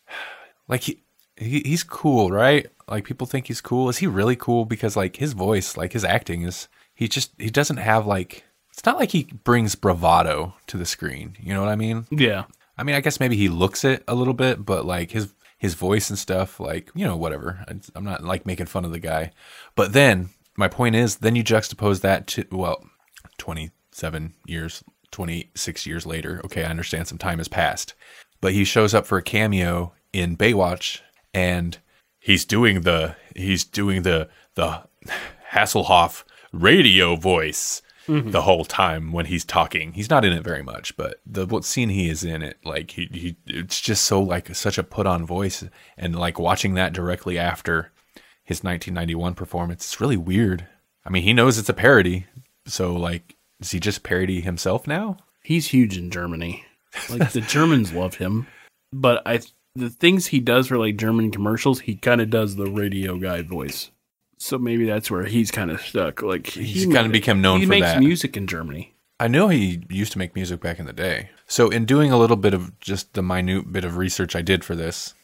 Speaker 2: like he, he he's cool, right? Like people think he's cool. Is he really cool because like his voice, like his acting is he just he doesn't have like it's not like he brings bravado to the screen. You know what I mean?
Speaker 5: Yeah.
Speaker 2: I mean, I guess maybe he looks it a little bit, but like his his voice and stuff, like you know, whatever. I'm not like making fun of the guy, but then my point is, then you juxtapose that to well, 27 years, 26 years later. Okay, I understand some time has passed, but he shows up for a cameo in Baywatch, and he's doing the he's doing the the Hasselhoff radio voice mm-hmm. the whole time when he's talking. He's not in it very much, but the what scene he is in it, like he, he it's just so like such a put on voice and like watching that directly after his 1991 performance, it's really weird. I mean, he knows it's a parody, so like does he just parody himself now?
Speaker 5: He's huge in Germany. Like the Germans love him. But I the things he does for like German commercials, he kind of does the radio guy voice. So maybe that's where he's kind of stuck. Like
Speaker 2: He's kinda become known
Speaker 5: he
Speaker 2: for
Speaker 5: makes
Speaker 2: that.
Speaker 5: music in Germany.
Speaker 2: I know he used to make music back in the day. So in doing a little bit of just the minute bit of research I did for this,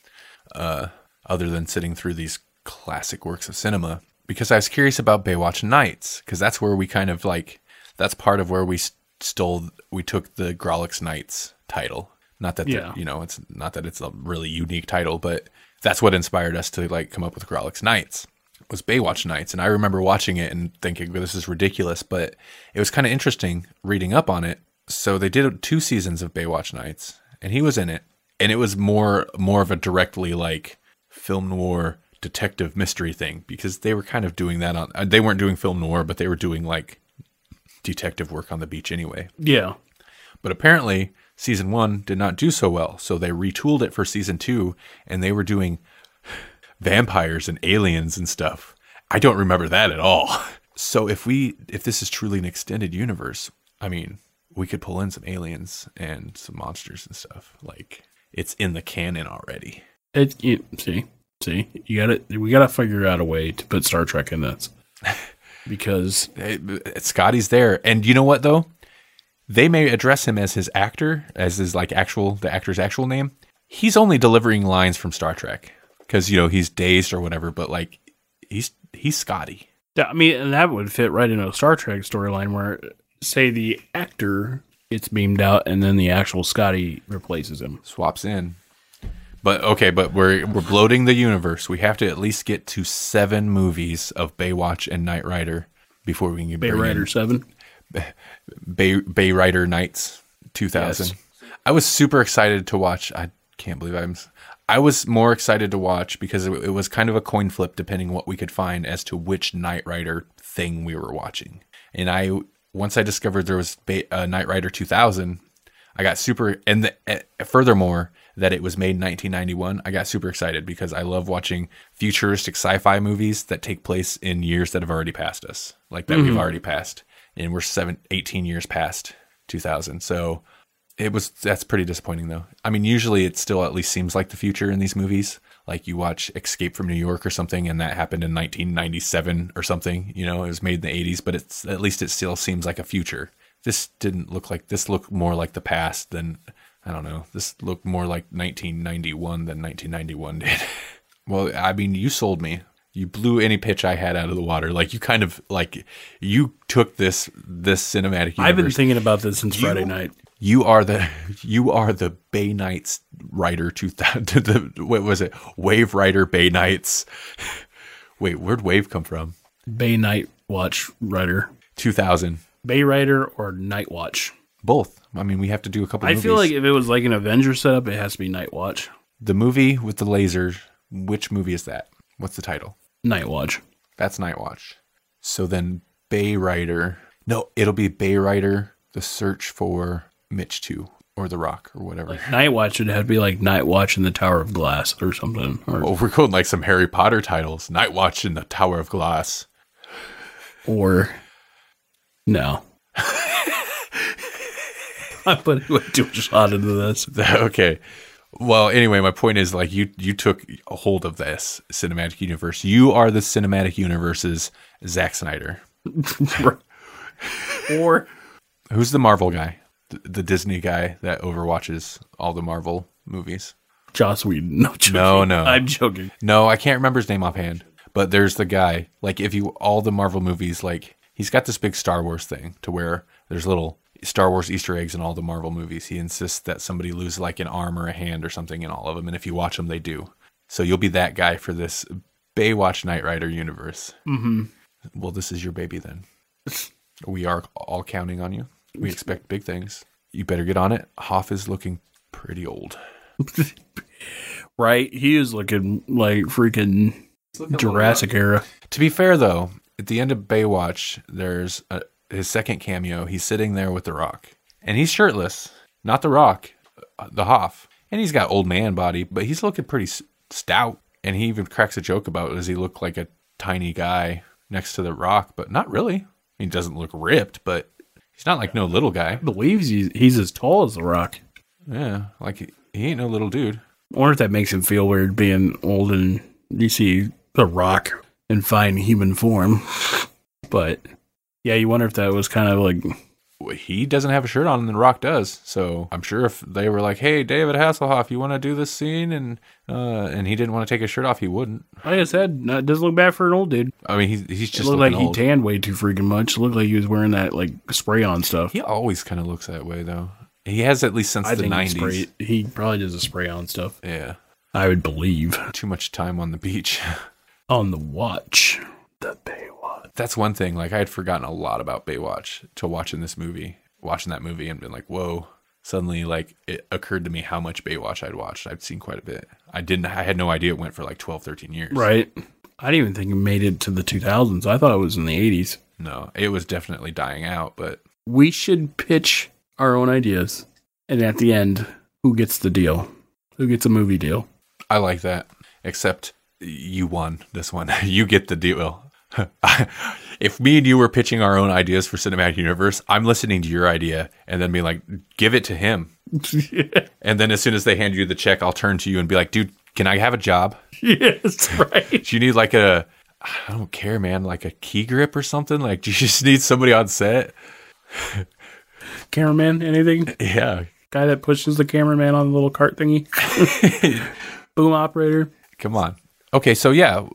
Speaker 2: uh, other than sitting through these classic works of cinema, because I was curious about Baywatch Nights, because that's where we kind of like that's part of where we stole we took the Grolix Nights title. Not that
Speaker 5: Yeah.
Speaker 2: you know it's not that it's a really unique title, but that's what inspired us to like come up with Grolix Nights was Baywatch Nights, and I remember watching it and thinking, "This is ridiculous," but it was kind of interesting reading up on it. So they did two seasons of Baywatch Nights, and he was in it, and it was more more of a directly like film noir detective mystery thing because they were kind of doing that on. uh, They weren't doing film noir, but they were doing like detective work on the beach anyway.
Speaker 5: Yeah.
Speaker 2: But apparently, season one did not do so well. So they retooled it for season two, and they were doing vampires and aliens and stuff. I don't remember that at all. So if we, if this is truly an extended universe, I mean, we could pull in some aliens and some monsters and stuff. Like it's in the canon already.
Speaker 5: It, see, see, you got to We got to figure out a way to put Star Trek in this because
Speaker 2: Hey, Scotty's there, and you know what though? They may address him as his actor, as his like actual the actor's actual name. He's only delivering lines from Star Trek because you know he's dazed or whatever. But like he's he's Scotty.
Speaker 5: Yeah, I mean, and that would fit right into a Star Trek storyline where, say, the actor gets beamed out and then the actual Scotty replaces him.
Speaker 2: swaps in. But okay, but we're we're bloating the universe. We have to at least get to seven movies of Baywatch and Knight Rider before we can
Speaker 5: Bay
Speaker 2: bring in
Speaker 5: Rider 7.
Speaker 2: Bay Bay Rider Nights 2000.
Speaker 5: Yes.
Speaker 2: I was super excited to watch. I can't believe I'm. I was more excited to watch because it, it was kind of a coin flip depending what we could find as to which Knight Rider thing we were watching. And I once I discovered there was Bay, uh, Knight Rider 2000, I got super. And the, uh, furthermore, that it was made in 1991, I got super excited because I love watching futuristic sci-fi movies that take place in years that have already passed us, like that we've already passed, and we're seven, 18 years past 2000. So it was that's pretty disappointing though. I mean, usually it still at least seems like the future in these movies. Like you watch Escape from New York or something, and that happened in 1997 or something. You know, it was made in the 80s, but it's at least it still seems like a future. This didn't look like this looked more like the past than I don't know. This looked more like 1991 than 1991 did. well, I mean, you sold me. You blew any pitch I had out of the water. Like you kind of like you took this this cinematic universe.
Speaker 5: I've been thinking about this since
Speaker 2: You-
Speaker 5: Friday night.
Speaker 2: You are the you are the Bay Knights writer. Thousand. The what was it? Wave writer Bay Knights. Wait, where'd Wave come from?
Speaker 5: Bay Night Watch Rider.
Speaker 2: Two thousand.
Speaker 5: Bay Rider or Night Watch.
Speaker 2: Both. I mean, we have to do a couple. Of things.
Speaker 5: I
Speaker 2: movies.
Speaker 5: feel like if it was like an Avenger setup, it has to be Night Watch.
Speaker 2: the movie with the lasers. Which movie is that? What's the title?
Speaker 5: Night Watch.
Speaker 2: That's Night Watch. So then Bay Rider. No, it'll be Bay Rider. The search for Mitch Two or The Rock or whatever.
Speaker 5: Night Watch would have to be like Night Watch in the Tower of Glass or something. Or,
Speaker 2: Oh, we're going like some Harry Potter titles. Night Watch in the Tower of Glass.
Speaker 5: or no. I'm putting way too much thought into this.
Speaker 2: okay. Well, anyway, my point is like you you took a hold of this cinematic universe. You are the cinematic universe's Zack Snyder.
Speaker 5: Or
Speaker 2: Who's the Marvel guy? The, the Disney guy that overwatches all the Marvel movies.
Speaker 5: Joss Whedon. No, joking.
Speaker 2: No, no.
Speaker 5: I'm joking.
Speaker 2: No, I can't remember his name offhand. But there's the guy. Like if you all the Marvel movies, like he's got this big Star Wars thing to where there's little Star Wars Easter eggs in all the Marvel movies. He insists that somebody lose like an arm or a hand or something in all of them, and if you watch them, they do. So you'll be that guy for this Baywatch Knight Rider universe. Mm-hmm. Well, this is your baby then. We are all counting on you. We expect big things. You better get on it. Hoff is looking pretty old.
Speaker 5: Right? He is looking like freaking Jurassic era.
Speaker 2: To be fair, though, at the end of Baywatch, there's a, his second cameo. He's sitting there with The Rock, and he's shirtless. Not The Rock, uh, the Hoff, and he's got old man body, but he's looking pretty s- stout. And he even cracks a joke about does he look like a tiny guy next to The Rock, but not really. He doesn't look ripped, but he's not like no little guy.
Speaker 5: believes he's, he's as tall as The Rock.
Speaker 2: Yeah, like he, he ain't no little dude.
Speaker 5: I wonder if that makes him feel weird being old and you see The Rock in fine human form. But yeah, you wonder if that was kind of like
Speaker 2: He doesn't have a shirt on, and The Rock does. So I'm sure if they were like, "Hey, David Hasselhoff, you want to do this scene?" and uh, and he didn't want to take his shirt off, he wouldn't.
Speaker 5: like I said, it doesn't look bad for an old dude.
Speaker 2: I mean, he's he's
Speaker 5: It
Speaker 2: just
Speaker 5: looked like
Speaker 2: looking
Speaker 5: he tanned way too freaking much. It looked like he was wearing that like spray on stuff.
Speaker 2: He always kind of looks that way, though. He has at least since
Speaker 5: I
Speaker 2: the
Speaker 5: think he,
Speaker 2: '90s.
Speaker 5: spray, he probably does a spray on stuff.
Speaker 2: Yeah,
Speaker 5: I would believe
Speaker 2: too much time on the beach.
Speaker 5: on the watch. The Baywatch.
Speaker 2: That's one thing. Like I had forgotten a lot about Baywatch to watching this movie, watching that movie, and been like, "Whoa!" Suddenly, like it occurred to me how much Baywatch I'd watched. I'd seen quite a bit. I didn't. I had no idea it went for like 12, 13 years.
Speaker 5: Right. I didn't even think it made it to the 2000s. I thought it was in the 80s.
Speaker 2: No, it was definitely dying out, but
Speaker 5: We should pitch our own ideas. And at the end, who gets the deal? Who gets a movie deal?
Speaker 2: I like that. Except you won this one. you get the deal. if me and you were pitching our own ideas for cinematic universe, I'm listening to your idea and then being like, give it to him. And then as soon as they hand you the check, I'll turn to you and be like, dude, can I have a job?
Speaker 5: yes, right.
Speaker 2: Do you need like a I don't care, man, like a key grip or something? Like do you just need somebody on set?
Speaker 5: Cameraman, anything?
Speaker 2: Yeah.
Speaker 5: Guy that pushes the cameraman on the little cart thingy? Boom operator.
Speaker 2: Come on. Okay, so yeah,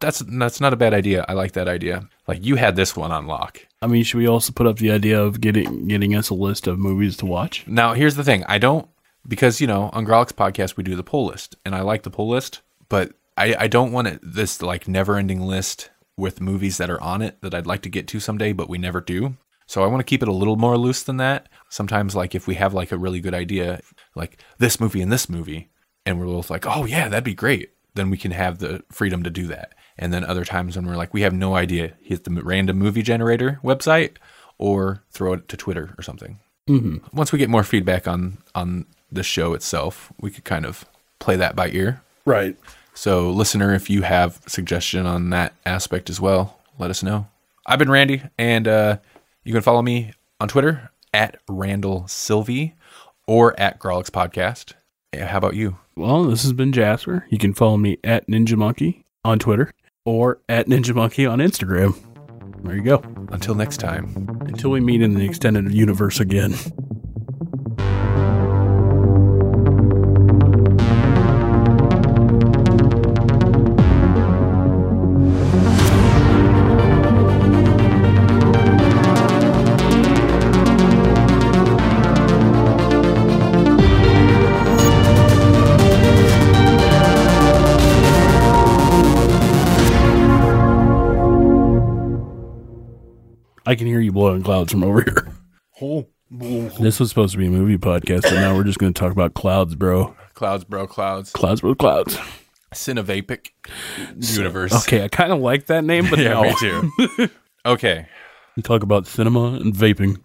Speaker 2: that's that's not a bad idea. I like that idea. Like you had this one on lock.
Speaker 5: I mean, should we also put up the idea of getting getting us a list of movies to watch?
Speaker 2: Now, here's the thing. I don't because you know on Grolix podcast we do the pull list, and I like the pull list, but I I don't want it this like never ending list with movies that are on it that I'd like to get to someday, but we never do. So I want to keep it a little more loose than that. Sometimes, like if we have like a really good idea, like this movie and this movie, and we're both like, oh yeah, that'd be great, then we can have the freedom to do that. And then other times when we're like, we have no idea, hit the random movie generator website or throw it to Twitter or something once we get more feedback on on the show itself, we could kind of play that by ear.
Speaker 5: Right.
Speaker 2: So, listener, if you have suggestion on that aspect as well, let us know. I've been Randy, and uh, you can follow me on Twitter at Randall Sylvie or at Grolix Podcast. How about you?
Speaker 5: Well, this has been Jasper. You can follow me at Ninja Monkey on Twitter or at Ninja Monkey on Instagram. There you go.
Speaker 2: Until next time.
Speaker 5: Until we meet in the extended universe again. I can hear you blowing clouds from over here. This was supposed to be a movie podcast, but now we're just going to talk about clouds, bro.
Speaker 2: Clouds, bro, clouds.
Speaker 5: Clouds, bro, clouds.
Speaker 2: Cinevapic universe.
Speaker 5: Okay, I kind of like that name, but
Speaker 2: Yeah,
Speaker 5: no.
Speaker 2: me too. okay.
Speaker 5: We talk about cinema and vaping.